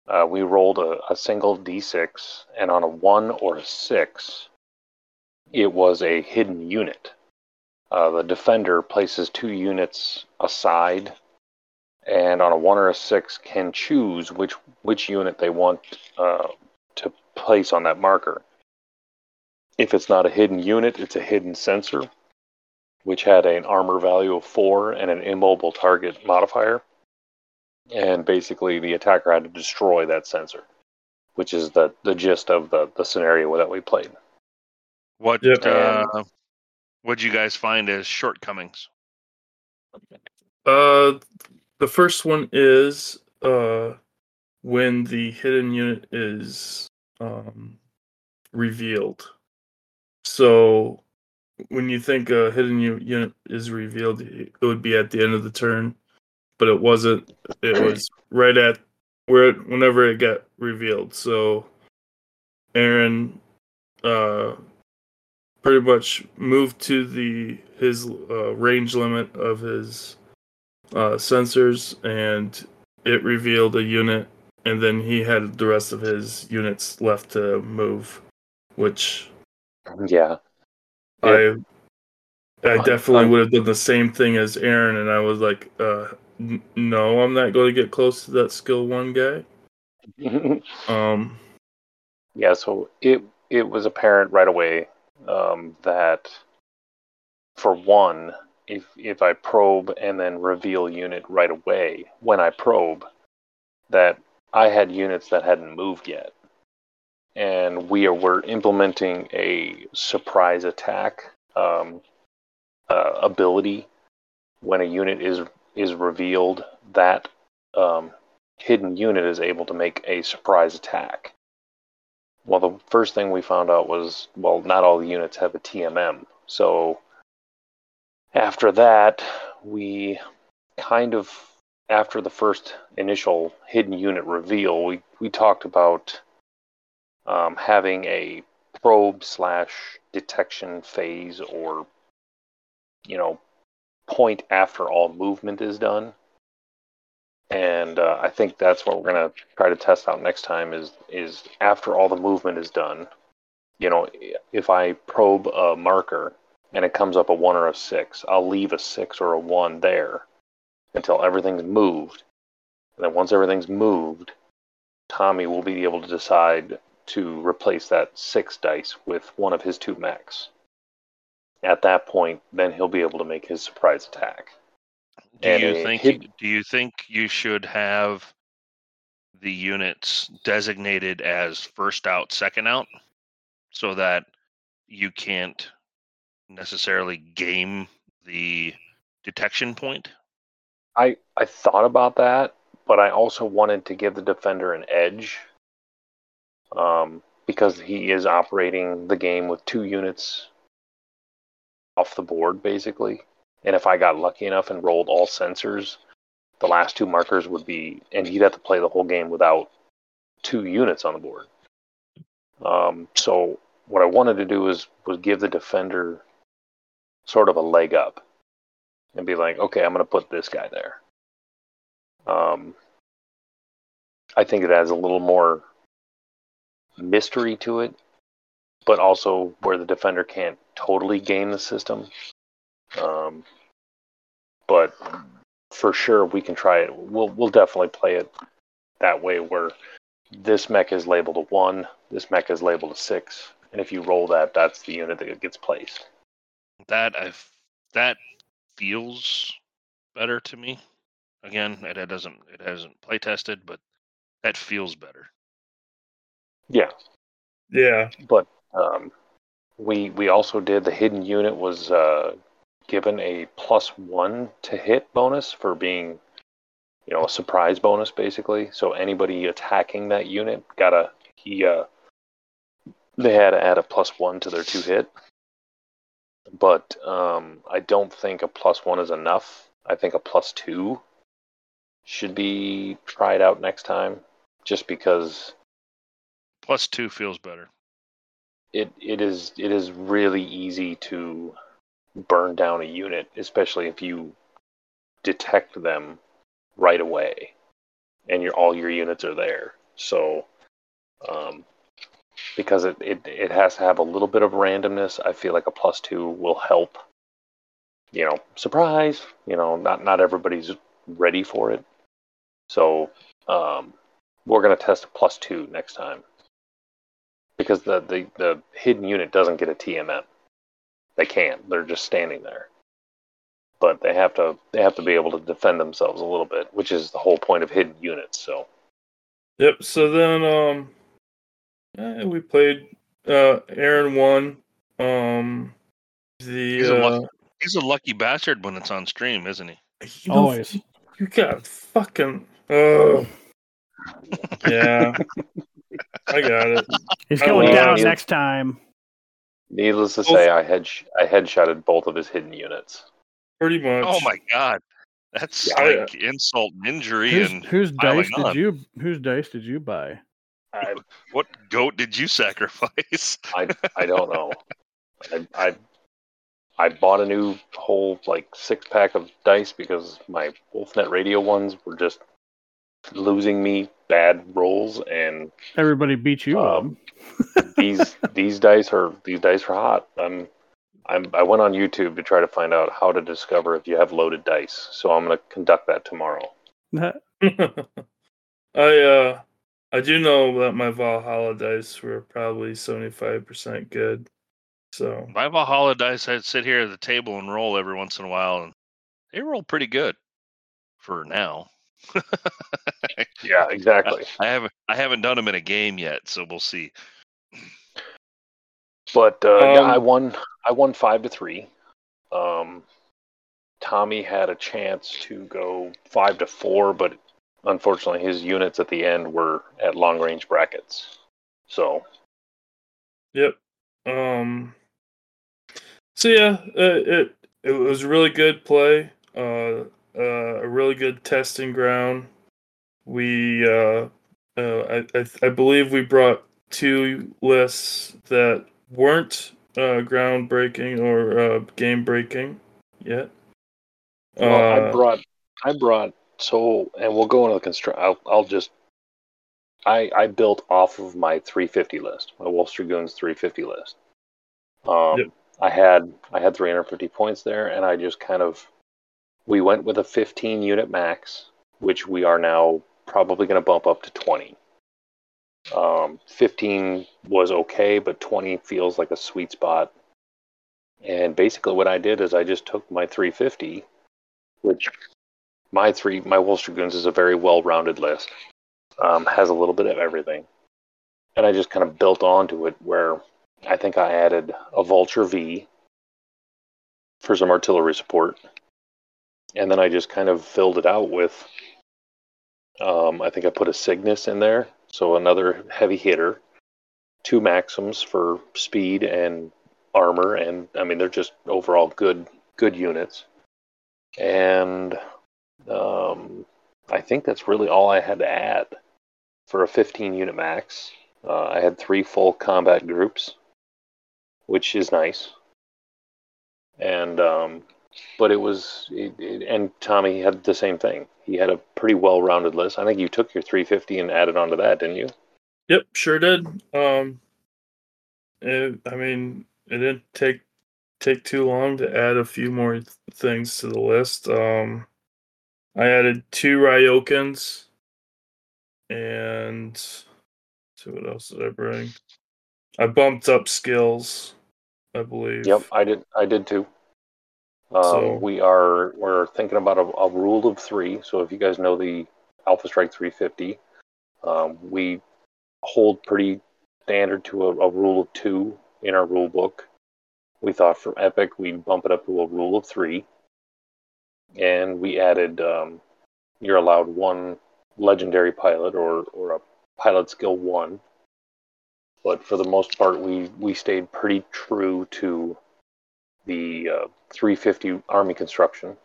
uh, we rolled a, a single d6, and on a one or a six, it was a hidden unit. Uh, the defender places two units aside, and on a one or a six, can choose which which unit they want uh, to place on that marker. If it's not a hidden unit, it's a hidden sensor, which had an armor value of four and an immobile target modifier and basically the attacker had to destroy that sensor, which is the, the gist of the, the scenario that we played. What Yep. uh, what'd you guys find as shortcomings? Uh, the first one is uh when the hidden unit is um revealed. So when you think a hidden unit is revealed, it would be at the end of the turn, but it wasn't. It was right at where it, whenever it got revealed. So Aaron uh pretty much moved to the his uh, range limit of his uh, sensors and it revealed a unit and then he had the rest of his units left to move which Yeah. i i definitely would have done the same thing as aaron and i was like uh n- no i'm not going to get close to that skill one guy um yeah, so it it was apparent right away um, that for one, if if I probe and then reveal unit right away when I probe, that I had units that hadn't moved yet, and we were implementing a surprise attack um, uh, ability when a unit is is revealed. That um, hidden unit is able to make a surprise attack. Well, the first thing we found out was well, not all the units have a TMM. So after that, we kind of after the first initial hidden unit reveal, we we talked about um, having a probe slash detection phase or you know point after all movement is done. And uh, i think that's what we're going to try to test out next time is is after all the movement is done you know if i probe a marker and it comes up a one or a six i'll leave a six or a one there until everything's moved and then once everything's moved tommy will be able to decide to replace that six dice with one of his two mechs. At that point, then he'll be able to make his surprise attack. Do And you think hid- do you think you should have the units designated as first out, second out, so that you can't necessarily game the detection point? I I thought about that, but I also wanted to give the defender an edge, um, because he is operating the game with two units off the board basically. And if I got lucky enough and rolled all sensors, the last two markers would be, and he'd have to play the whole game without two units on the board. Um, so what I wanted to do was was give the defender sort of a leg up and be like, okay, I'm going to put this guy there. Um, I think it adds a little more mystery to it, but also where the defender can't totally game the system. Um, but for sure, we can try it. We'll we'll definitely play it that way, where this mech is labeled a one, this mech is labeled a six, and if you roll that, that's the unit that gets placed. That I that feels better to me. Again, it, it doesn't it hasn't play tested, but that feels better. Yeah, Yeah. but um, we we also did the hidden unit was uh, given a plus one to hit bonus for being you know a surprise bonus basically so anybody attacking that unit got a he uh they had to add a plus one to their two hit but um i don't think a plus one is enough i think a plus two should be tried out next time just because Plus two feels better. it it is it is really easy to burn down a unit, especially if you detect them right away, and your all your units are there. So, um, because it, it it has to have a little bit of randomness, I feel like a plus two will help. You know, surprise. You know, not not everybody's ready for it, so um, we're gonna test a plus two next time because the, the, the hidden unit doesn't get a TMM. They can't. They're just standing there. But they have to they have to be able to defend themselves a little bit, which is the whole point of hidden units. So Yep. So then, um, yeah, we played. Uh, Aaron won. Um, the He's a uh, lucky, he's a lucky bastard when it's on stream, isn't he? you know, Always. you got fucking. Oh, yeah. I got it. He's going down Yeah. next time. needless to say, I head I headshotted both of his hidden units. Pretty much. Oh my god. That's Yeah. like insult and injury Whose, and whose dice did on. you whose dice did you buy? I what goat did you sacrifice? I, I don't know. I, I I bought a new whole like six pack of dice because my Wolfnet radio ones were just losing me bad rolls, and Everybody beat you Um, up. these these dice are these dice are hot. I'm I'm I went on YouTube to try to find out how to discover if you have loaded dice. So I'm going to conduct that tomorrow. I uh, I do know that my Valhalla dice were probably seventy five percent good. So My Valhalla dice, I'd sit here at the table and roll every once in a while, and they roll pretty good for now. Yeah, exactly. I haven't I haven't done them in a game yet, so we'll see. But uh, yeah, Um, I won. I won five to three. Um, Tommy had a chance to go five to four, but unfortunately, his units at the end were at long range brackets. So Yep. Um. So yeah, uh, it it was a really good play. Uh, uh, a really good testing ground. We uh, uh, I, I I believe we brought two lists that weren't uh, groundbreaking or uh, game breaking yet. well, I Uh, brought I brought so and we'll go into the construct. I'll, I'll just I I built off of my 350 list, my Wolf Dragoons 350 list. Um, Yep. I had I had 350 points there, and I just kind of we went with a 15 unit max, which we are now probably going to bump up to 20. Um, 15 was okay, but 20 feels like a sweet spot. And basically, what I did is I just took my 350, which my three my Wolf Dragoons is a very well-rounded list, um, has a little bit of everything, and I just kind of built onto it where I think I added a Vulture V for some artillery support, and then I just kind of filled it out with. Um, I think I put a Cygnus in there, so another heavy hitter, two Maxims for speed and armor, and I mean they're just overall good good units, and um, I think that's really all I had to add for a 15 unit max. Uh, I had three full combat groups, which is nice. And um, but it was it, it, and Tommy had the same thing. He had a pretty well-rounded list. I think you took your 350 and added onto that, didn't you? Yep, sure did. Um, it, I mean, it didn't take take too long to add a few more th- things to the list. Um, I added two Ryokens, and so what else did I bring? I bumped up skills, I believe. Yep, I did. I did too. Um, So- we are we're thinking about a, a rule of three. So if you guys know the Alpha Strike 350, um, we hold pretty standard to a, a rule of two in our rule book. We thought for Epic we'd bump it up to a rule of three, and we added um, you're allowed one legendary pilot or or a pilot skill one. But for the most part, we we stayed pretty true to the uh, 350 Army construction.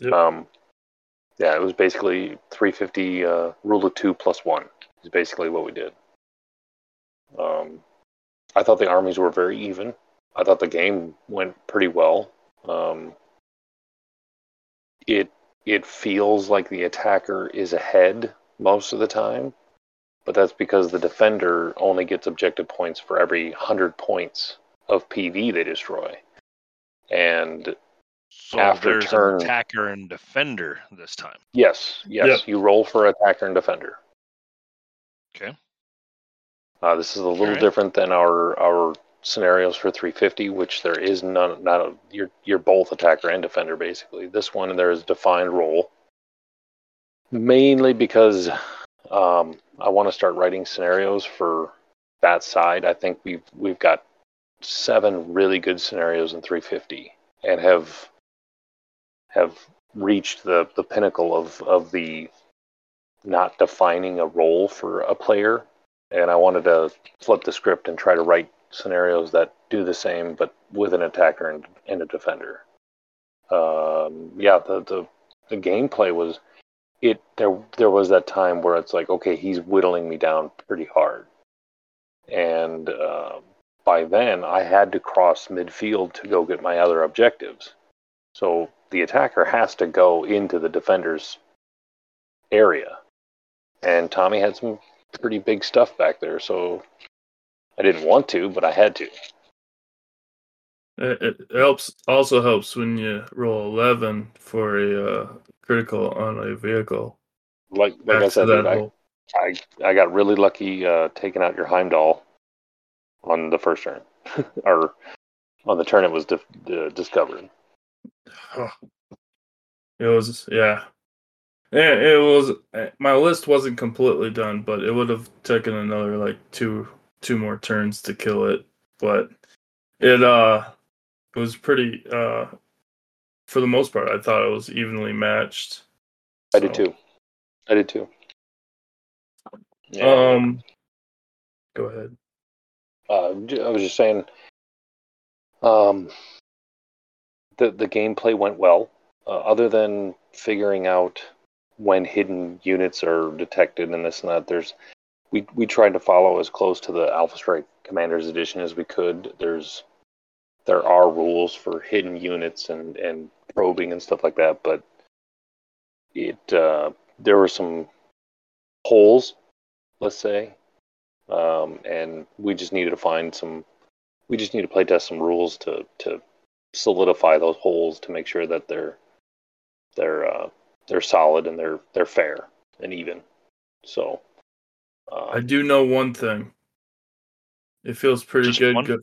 Yep. Um, yeah, it was basically 350 uh, rule of two plus one is basically what we did. Um, I thought the armies were very even. I thought the game went pretty well. Um, it it feels like the attacker is ahead most of the time, but that's because the defender only gets objective points for every hundred points of PV they destroy. And So After there's turn- an attacker and defender this time. yes, yes, Yep. you roll for attacker and defender. Okay. Uh, this is a little Alright. different than our our scenarios for 350, which there is none. Not a, you're you're both attacker and defender basically. This one there is defined role, mainly because um, I want to start writing scenarios for that side. I think we've we've got seven really good scenarios in 350 and have have reached the the pinnacle of of the not defining a role for a player and I wanted to flip the script and try to write scenarios that do the same, but with an attacker and, and a defender. Um, yeah, the, the the gameplay was it. There there was that time where it's like, okay, he's whittling me down pretty hard, and um by then I had to cross midfield to go get my other objectives. So the attacker has to go into the defender's area, and Tommy had some pretty big stuff back there, so I didn't want to, but I had to. It, it helps. Also helps when you roll eleven for a uh, critical on a vehicle. Like like I said, that dude, I. I I got really lucky uh, taking out your Heimdall on the first turn, or on the turn it was uh, discovered. It was yeah. Yeah, it was. eh, My list wasn't completely done, but it would have taken another like two two more turns to kill it. But it uh it was pretty uh for the most part. I thought it was evenly matched. I did too. I did too. Yeah. Um, go ahead. Uh, I was just saying, um, the the gameplay went well. Uh, other than figuring out when hidden units are detected and this and that, there's we we tried to follow as close to the Alpha Strike Commanders Edition as we could. There's there are rules for hidden units and and probing and stuff like that, but it uh, there were some holes, let's say, um, and we just needed to find some. We just need to play test some rules to to solidify those holes to make sure that they're they're uh, they're solid and they're they're fair and even. So um, I do know one thing. It feels pretty good. one? good.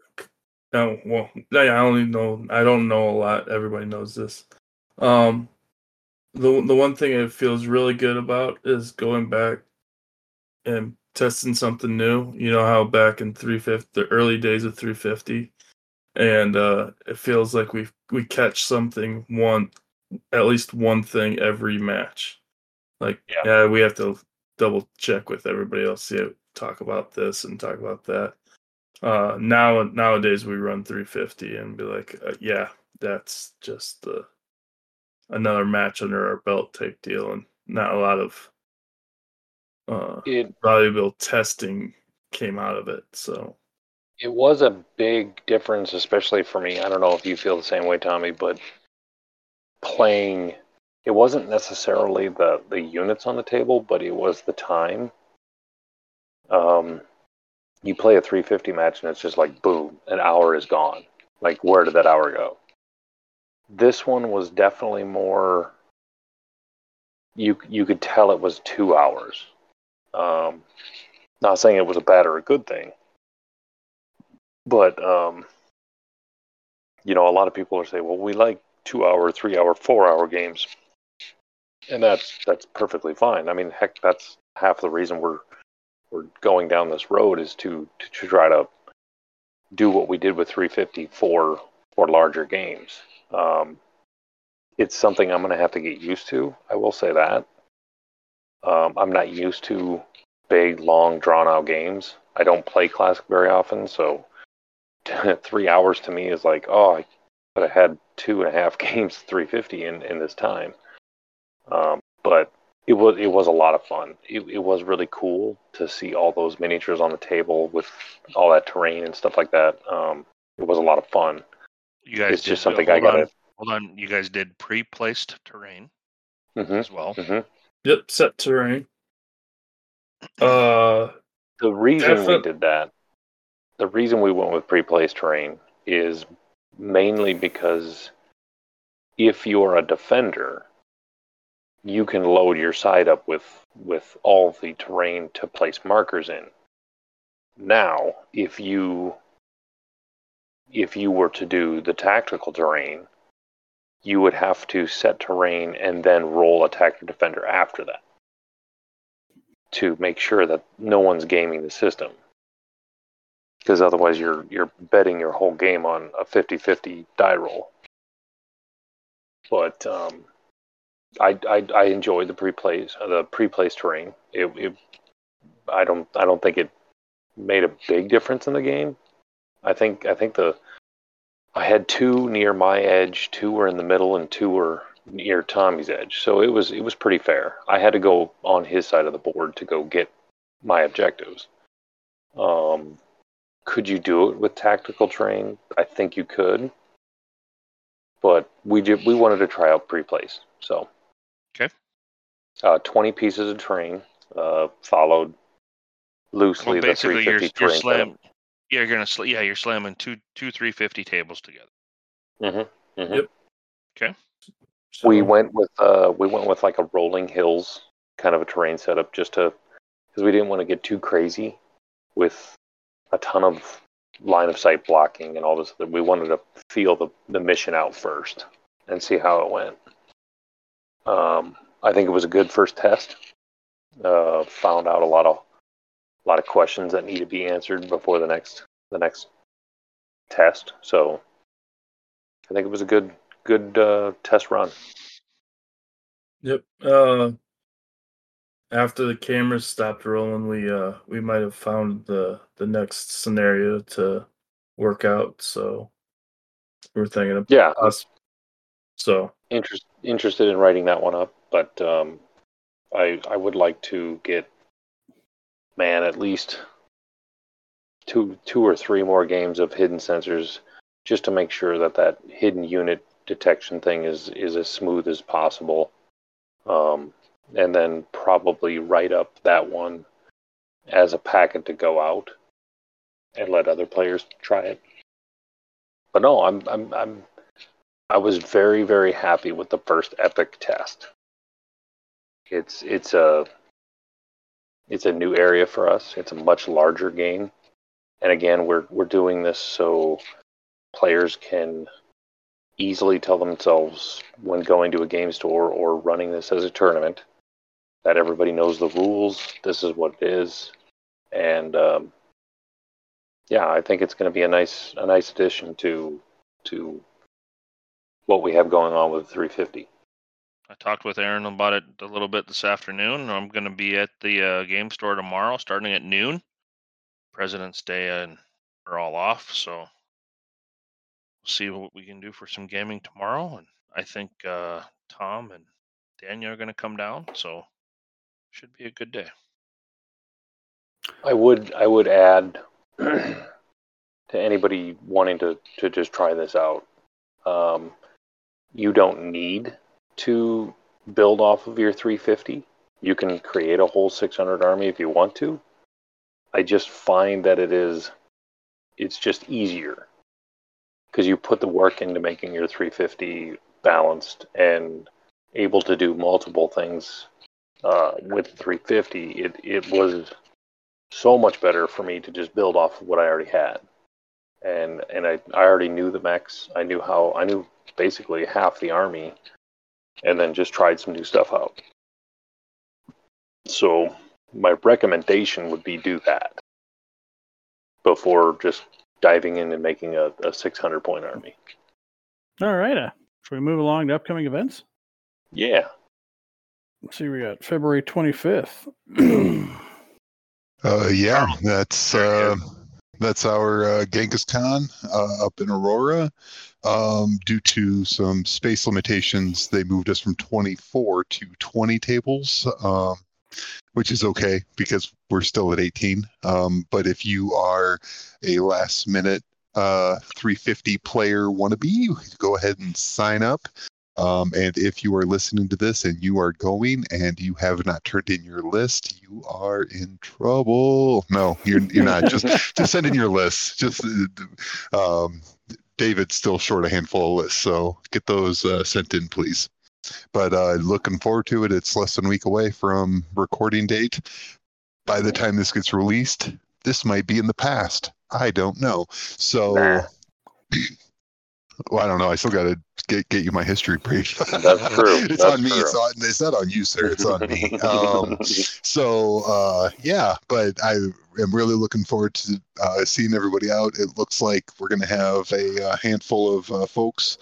No, well, I I only know. I don't know a lot. Everybody knows this. Um, the the one thing it feels really good about is going back and testing something new. You know how back in 350, the early days of 350, and uh, it feels like we we catch something one, at least one thing every match. Like Yeah. yeah, we have to double check with everybody else. See, talk about this and talk about that. Uh, now nowadays we run 350 and be like, uh, yeah, that's just the another match under our belt type deal, and not a lot of uh, it valuable testing came out of it. So It was a big difference, especially for me. I don't know if you feel the same way, Tommy, but playing it wasn't necessarily the the units on the table, but it was the time. Um, you play a 350 match and it's just like boom, an hour is gone. Like where did that hour go? This one was definitely more. You you could tell it was two hours. Um, not saying it was a bad or a good thing, but um, you know, a lot of people are saying, "Well, we like two-hour, three-hour, four-hour games," and that's that's perfectly fine. I mean, heck, that's half the reason we're we're going down this road is to to, to try to do what we did with 350 for for larger games. Um, it's something I'm going to have to get used to. I will say that. Um, I'm not used to big, long, drawn-out games. I don't play classic very often, so three hours to me is like, oh, I could have had two and a half games 350 in, in this time. Um, but it was it was a lot of fun. It, it was really cool to see all those miniatures on the table with all that terrain and stuff like that. Um, it was a lot of fun. You guys It's did, just something I gotta- hold on, you guys did pre-placed terrain hmm as well. hmm yep, set terrain. Uh, The reason we Defin- did that, the reason we went with pre-placed terrain is mainly because if you're a defender, you can load your side up with with all the terrain to place markers in. Now, if you if you were to do the tactical terrain, you would have to set terrain and then roll attacker defender after that to make sure that no one's gaming the system. Because otherwise you're you're betting your whole game on a 50-50 die roll. But um, I, I I enjoyed the pre-plays uh, the pre-placed terrain. It, it I don't I don't think it made a big difference in the game. I think I think the I had two near my edge, two were in the middle, and two were near Tommy's edge. So it was it was pretty fair. I had to go on his side of the board to go get my objectives. Um, could you do it with tactical terrain? I think you could, but we did we wanted to try out pre-plays. So Okay. uh, twenty pieces of terrain uh, followed loosely Well, the basically, you're 350 you're terrain slam. Yeah, you're gonna sl- yeah, you're slamming two two 350 tables together. Mm-hmm. Mm-hmm. Yep. Okay. so, we went with uh we went with like a rolling hills kind of a terrain setup just to because we didn't want to get too crazy with a ton of line of sight blocking and all this we wanted to feel the, the mission out first and see how it went um i think it was a good first test uh found out a lot of a lot of questions that need to be answered before the next the next test so i think it was a good good uh test run Yep. Uh, after the cameras stopped rolling, we uh we might have found the the next scenario to work out. So we're thinking of Yeah, us. So interest, interested in writing that one up, but um, I I would like to get man at least two two or three more games of hidden sensors just to make sure that that hidden unit detection thing is is as smooth as possible. Um, and then probably write up that one as a packet to go out and let other players try it. But no, I'm I'm I'm I was very very happy with the first epic test. It's it's a it's a new area for us. It's a much larger game. And again, we're we're doing this so players can easily tell themselves when going to a game store or running this as a tournament that everybody knows the rules. This is what it is, and um, yeah, I think it's going to be a nice a nice addition to to what we have going on with the 350. I talked with Aaron about it a little bit this afternoon. I'm going to be at the uh, game store tomorrow, starting at noon. President's Day, and we're all off, so we'll see what we can do for some gaming tomorrow. And I think uh, Tom and Daniel are going to come down, so should be a good day. I would I would add to anybody wanting to to just try this out. Um, you don't need to build off of your 350. You can create a whole 600 army if you want to. I just find that it is it's just easier because you put the work into making your 350 balanced and able to do multiple things uh, with 350. It it was so much better for me to just build off of what I already had. And and I, I already knew the mechs. I knew how I knew basically half the army and then just tried some new stuff out. So my recommendation would be do that before just diving in and making a, a 600 point army. All right. Uh, should we move along to upcoming events? Yeah. Let's see. We got February 25th. Uh, yeah, that's Very uh, that's our uh, Genghis Con uh, up in Aurora. Um, due to some space limitations, they moved us from 24 to 20 tables, um, which is okay because we're still at 18. Um, but if you are a last minute uh, 350 player wannabe, go ahead and sign up. Um, and if you are listening to this and you are going and you have not turned in your list, you are in trouble. No, you're you're not. just just send in your list. Just uh, um, David's still short a handful of lists, so get those uh, sent in, please. But uh, looking forward to it. It's less than a week away from recording date. By the time this gets released, this might be in the past. I don't know. So. Nah. Well, I don't know. I still got to get get you my history brief. That's true. it's That's on me. true. It's on. It's not on you, sir. It's on me. Um, so uh, yeah, but I am really looking forward to uh, seeing everybody out. It looks like we're going to have a, uh handful of uh, folks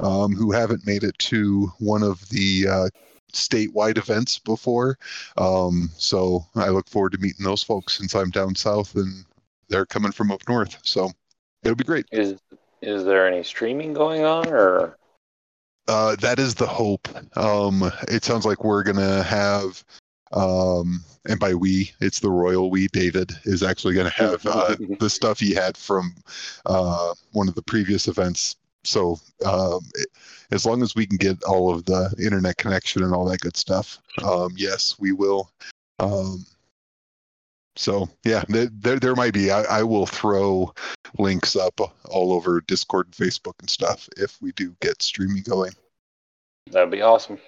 um, who haven't made it to one of the uh, statewide events before. Um, so I look forward to meeting those folks since I'm down south and they're coming from up north. So it'll be great. Is is there any streaming going on or Uh, that is the hope. Um, it sounds like we're gonna have, um, and by we, it's the royal we. David is actually gonna have uh, the stuff he had from uh, one of the previous events. So um, it, as long as we can get all of the internet connection and all that good stuff, um, yes, we will. So yeah, there there, there might be. I, I will throw links up all over Discord and Facebook and stuff if we do get streaming going. that'd be awesome.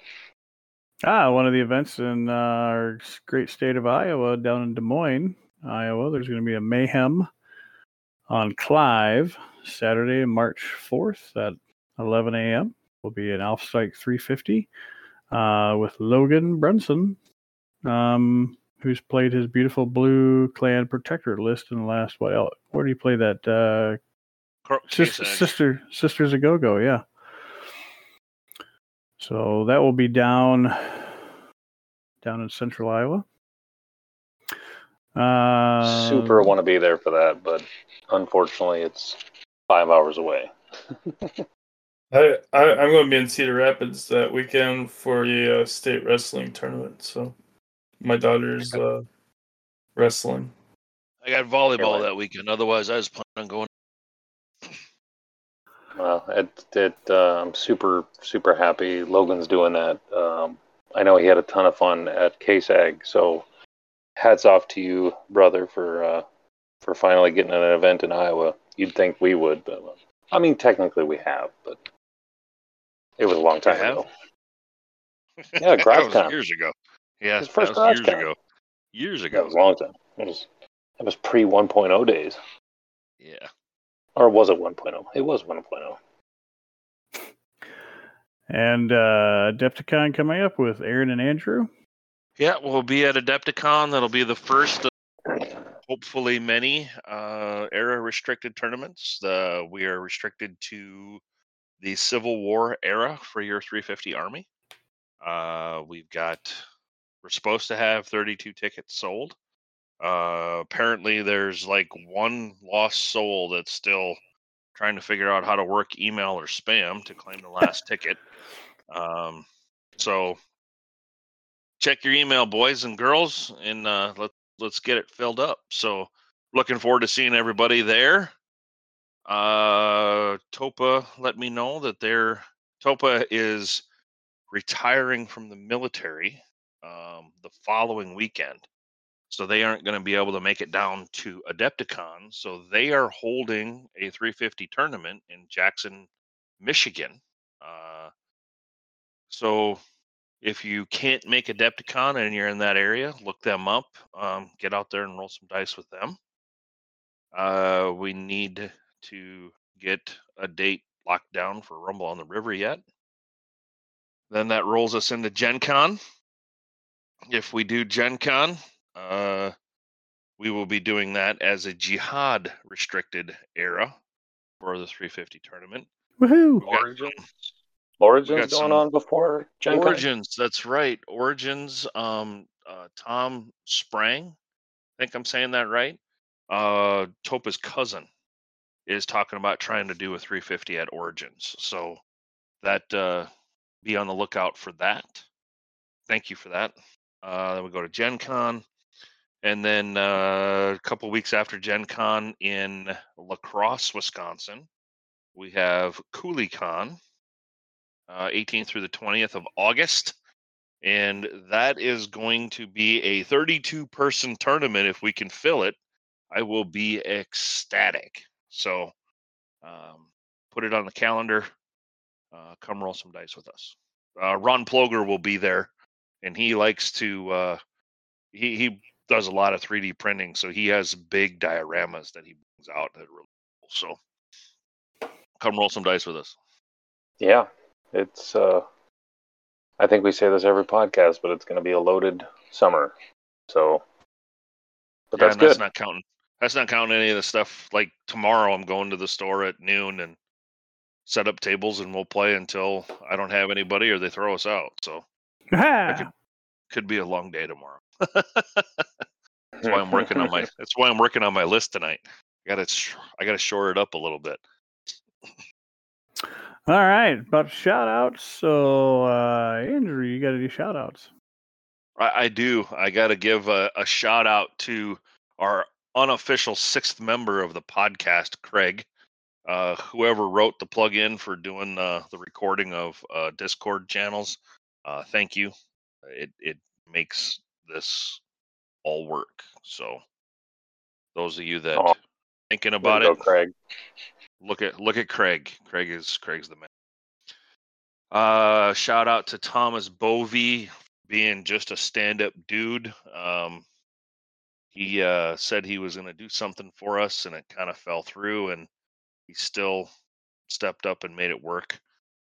Ah, one of the events in uh, our great state of Iowa, down in Des Moines, Iowa. There's going to be a mayhem on Clive Saturday, March 4th at 11 a.m. Will be an Alpha Strike 350 uh, with Logan Brunson, um, who's played his beautiful blue clan protector list in the last what? else? Where do you play that? Uh, Cor- Sis- sister sisters a go go yeah so that will be down down in central Iowa. Uh, Super want to be there for that, but unfortunately, it's five hours away. I, I I'm going to be in Cedar Rapids that weekend for a uh, state wrestling tournament. So my daughter's uh, wrestling. I got volleyball that weekend. Otherwise, I was planning on going. Well, it, it, uh, I'm super, super happy Logan's doing that. Um, I know he had a ton of fun at KSAG, so hats off to you, brother, for uh, for finally getting an event in Iowa. You'd think we would, but uh, I mean, technically we have, but it was a long time ago. Yeah, that GrafCon. years ago. Yeah, His that was years GrafCon. ago. Years ago. That was a long time. It was it was pre 1.0 days, Yeah. or was it 1.0? It was oh. 1.0. and uh, Adepticon coming up with Aaron and Andrew. Yeah, we'll be at Adepticon. That'll be the first of hopefully many uh, era restricted tournaments. The, we are restricted to the Civil War era for your 350 Army. Uh, we've got, we're supposed to have 32 tickets sold. Uh, apparently, there's like one lost soul that's still trying to figure out how to work email or spam to claim the last ticket. Um, so check your email, boys and girls, and uh, let let's get it filled up. So looking forward to seeing everybody there. Uh, Topa let me know that they're Topa is retiring from the military um, the following weekend. So they aren't going to be able to make it down to Adepticon. So they are holding a 350 tournament in Jackson, Michigan. Uh, so if you can't make Adepticon and you're in that area, look them up. Um, get out there and roll some dice with them. Uh, we need to get a date locked down for Rumble on the River yet. Then that rolls us into Gen Con. If we do Gen Con, uh, we will be doing that as a jihad restricted era for the 350 tournament. Woohoo! Origins, Origins going some on before Gen Con? Origins, that's right. Origins, um, uh, Tom Sprang, I think I'm saying that right. Uh, Topa's cousin is talking about trying to do a 350 at Origins. So that, uh, be on the lookout for that. Thank you for that. Uh, then we go to Gen Con. And then uh, a couple weeks after Gen Con in La Crosse, Wisconsin, we have CouleeCon, uh, 18th through the 20th of August. And that is going to be a 32 person tournament. If we can fill it, I will be ecstatic. So um, put it on the calendar. Uh, come roll some dice with us. Uh, Ron Ploger will be there, and he likes to. Uh, he he does a lot of 3D printing, so he has big dioramas that he brings out that are really cool. So come roll some dice with us. Yeah, it's. Uh, I think we say this every podcast, but it's going to be a loaded summer. So, but Yeah, that's that's not counting. That's not counting any of the stuff. Like tomorrow, I'm going to the store at noon and set up tables, and we'll play until I don't have anybody or they throw us out. So Ha! could be a long day tomorrow. that's why I'm working on my. That's why I'm working on my list tonight. I got to. I got to shore it up a little bit. All right, about shout outs. So, uh, Andrew, you got to do shout outs. I, I do. I got to give a, a shout out to our unofficial sixth member of the podcast, Craig. Uh, whoever wrote the plug-in for doing uh, the recording of uh, Discord channels, uh, thank you. It it makes this all work. So, those of you that Aw. thinking about it, Craig. look at look at Craig. Craig is Craig's the man. Uh, shout out to Thomas Bovey being just a stand-up dude. Um, he uh, said he was going to do something for us, and it kind of fell through, and he still stepped up and made it work.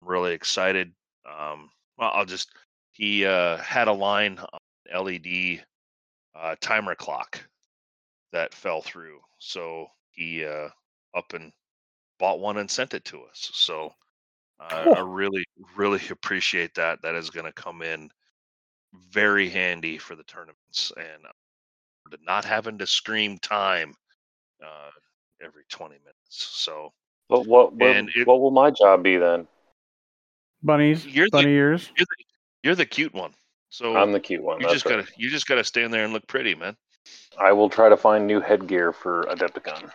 I'm really excited. Um, well, I'll just he uh, had a line on LED uh, timer clock that fell through, so he uh, up and bought one and sent it to us. So uh, I really, really appreciate that. That is going to come in very handy for the tournaments and not having to scream time uh, every 20 minutes. So But what what, it- what will my job be then? Bunnies, You're the- bunny ears. you're the, you're the cute one. So I'm the cute one. you just right. gotta you just gotta stand there and look pretty, man. I will try to find new headgear for Adepticon.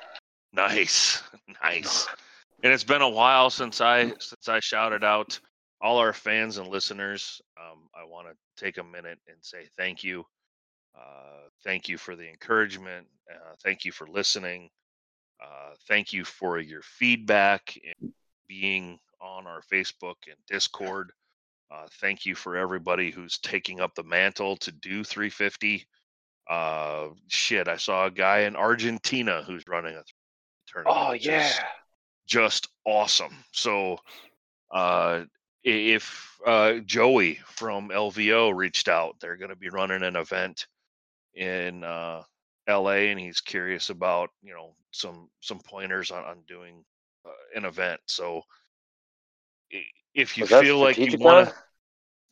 Nice, nice. And it's been a while since I since I shouted out all our fans and listeners. Um, I want to take a minute and say thank you. Uh, thank you for the encouragement. Uh, thank you for listening. Uh, thank you for your feedback and being on our Facebook and Discord. Uh, thank you for everybody who's taking up the mantle to do 350. Uh, shit, I saw a guy in Argentina who's running a tournament. Oh yeah. is just awesome. So, uh, if uh, Joey from LVO reached out, they're going to be running an event in uh, LA, and he's curious about you know some some pointers on, on doing uh, an event. So, if you Was feel like you want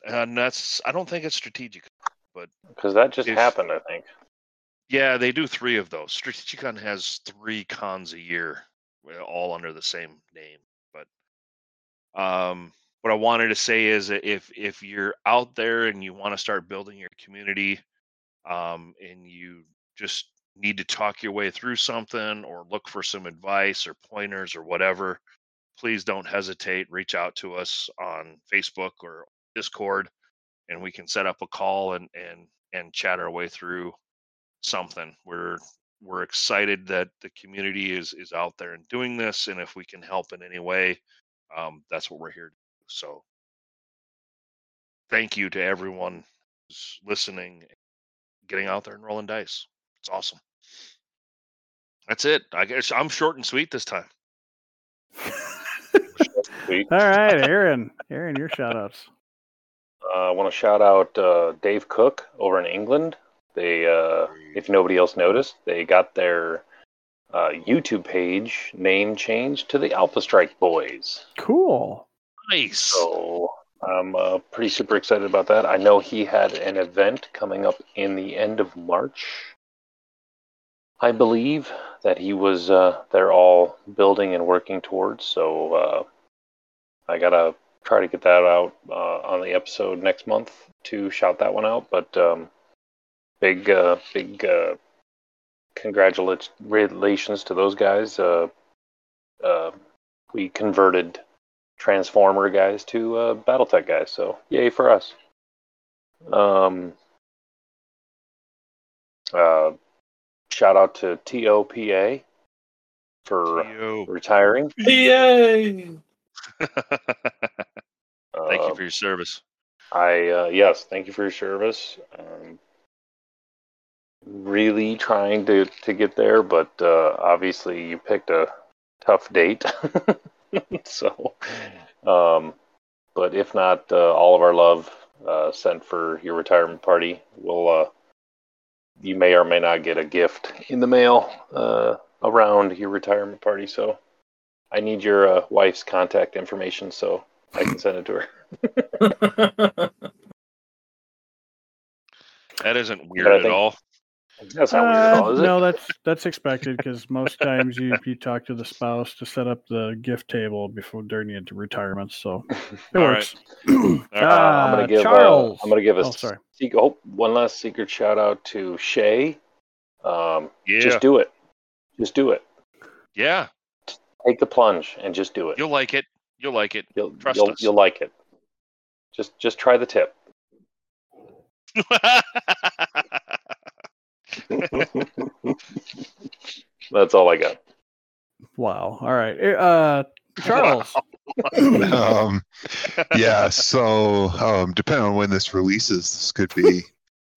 to, and that's I don't think it's strategic, but Because that just if- happened, I think. yeah, they do three of those. Strategicon has three cons a year, uh, all under the same name. But um, what I wanted to say is that if if you're out there and you want to start building your community, um, and you just need to talk your way through something or look for some advice or pointers or whatever, please don't hesitate. Reach out to us on Facebook or Discord, and we can set up a call and and and chat our way through something. We're we're excited that the community is is out there and doing this, and if we can help in any way, um, that's what we're here to do. So, thank you to everyone who's listening, getting out there and rolling dice. It's awesome. That's it. I guess I'm short and sweet this time. Sweet. All right, Aaron. Aaron, your shout outs. Uh, I want to shout out uh, Dave Cook over in England. They, uh, if nobody else noticed, they got their uh, YouTube page name changed to the Alpha Strike Boys. Cool. Nice. So I'm uh, pretty super excited about that. I know he had an event coming up in the end of March. I believe that he was uh, they're all building and working towards. So uh, I gotta try to get that out uh, on the episode next month to shout that one out. But um, big uh, big uh, congratulations to those guys. Uh, uh, we converted Transformer guys to uh, BattleTech guys, so yay for us. Um, uh, shout out to TOPA for Yo. retiring. Yay! Thank you Um, for your service. I uh, yes, thank you for your service. Um, really trying to to get there, but uh, obviously you picked a tough date. so, um, but if not, uh, all of our love uh, sent for your retirement party. We'll uh, you may or may not get a gift in the mail uh, around your retirement party. So, I need your uh, wife's contact information so I can send it to her. That isn't I weird at all. That's not weird at Uh, all, is it? no, that's that's expected because most times you you talk to the spouse to set up the gift table before during the retirement, so it All works. Uh, I'm Uh, gonna give. Charles. Uh, I'm gonna give a Oh, sorry. sec- oh, one last secret shout out to Shay. Um, Yeah. Just do it. Just do it. yeah. Take the plunge and just do it. You'll like it. You'll like it. You'll trust you'll, us. you'll like it. Just just try the tip. That's all I got. Wow. All right. Uh, Charles. um, yeah, so um, depending on when this releases, this could be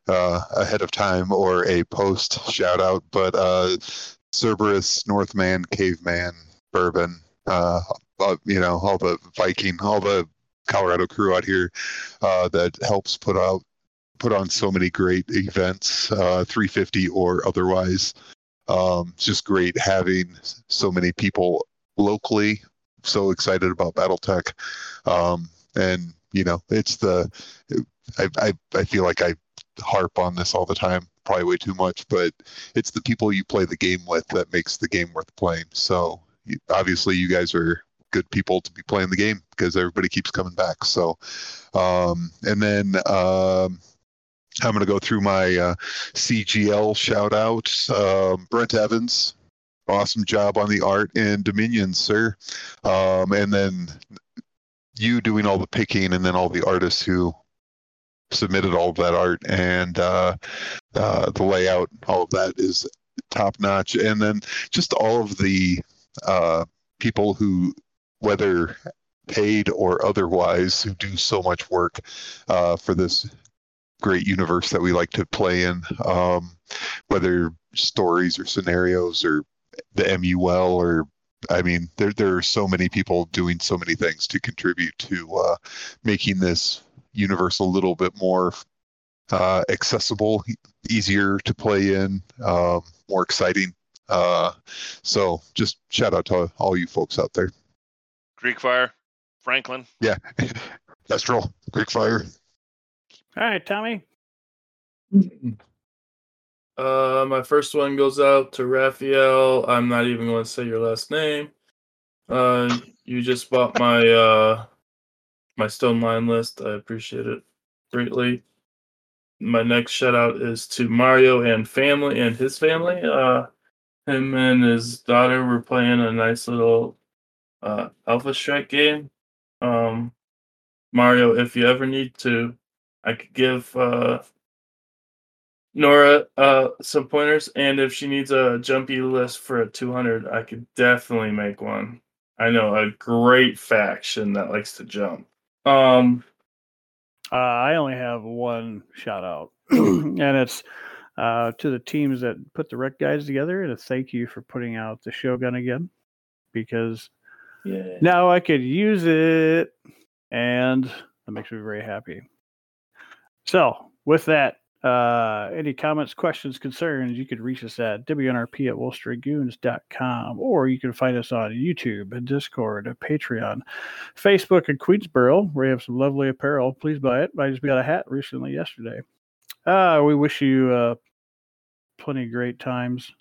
uh, ahead of time or a post shout out. But uh, Cerberus, Northman, Caveman, Bourbon, uh, uh, you know, all the Viking, all the Colorado crew out here uh, that helps put out put on so many great events, uh, 350 or otherwise. Um, it's just great having so many people locally so excited about BattleTech. Um, and you know, it's the I, I I feel like I harp on this all the time, probably way too much, but it's the people you play the game with that makes the game worth playing. So obviously, you guys are good people to be playing the game because everybody keeps coming back. So, um, and then um, I'm going to go through my uh, CGL shout out. Um, Brent Evans, awesome job on the art in Dominion, sir. Um, and then you doing all the picking, and then all the artists who submitted all of that art and uh, uh, the layout, all of that is top notch. And then just all of the uh, people who, whether paid or otherwise, who do so much work uh, for this great universe that we like to play in, um, whether stories or scenarios or the MUL or I mean, there there are so many people doing so many things to contribute to uh, making this universe a little bit more uh, accessible, easier to play in, um, more exciting. Uh, so just shout out to all you folks out there. Greek Fire, Franklin. Yeah, Kestrel, Greek Fire. All right, Tommy. Uh, my first one goes out to Raphael. I'm not even going to say your last name. Uh, you just bought my uh my stone line list. I appreciate it greatly. My next shout out is to Mario and family and his family. Uh, him and his daughter were playing a nice little uh Alpha Strike game. Um, Mario, if you ever need to, I could give uh Nora uh some pointers and if she needs a jumpy list for a 200 I could definitely make one. I know a great faction that likes to jump. Um Uh, I only have one shout out, and it's uh, to the teams that put the rec guides together. And thank you for putting out the Shogun again, because yeah. now I could use it, and that makes me very happy. So, with that, uh, any comments, questions, concerns, you could reach us at WNRP at WolfsDragoons.com, or you can find us on YouTube and Discord, and Patreon, Facebook, and Queensboro, where you have some lovely apparel. Please buy it. I just got a hat recently yesterday. Uh, we wish you uh, plenty of great times.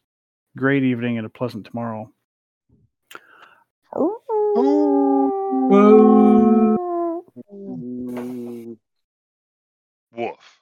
Great evening and a pleasant tomorrow. Woof.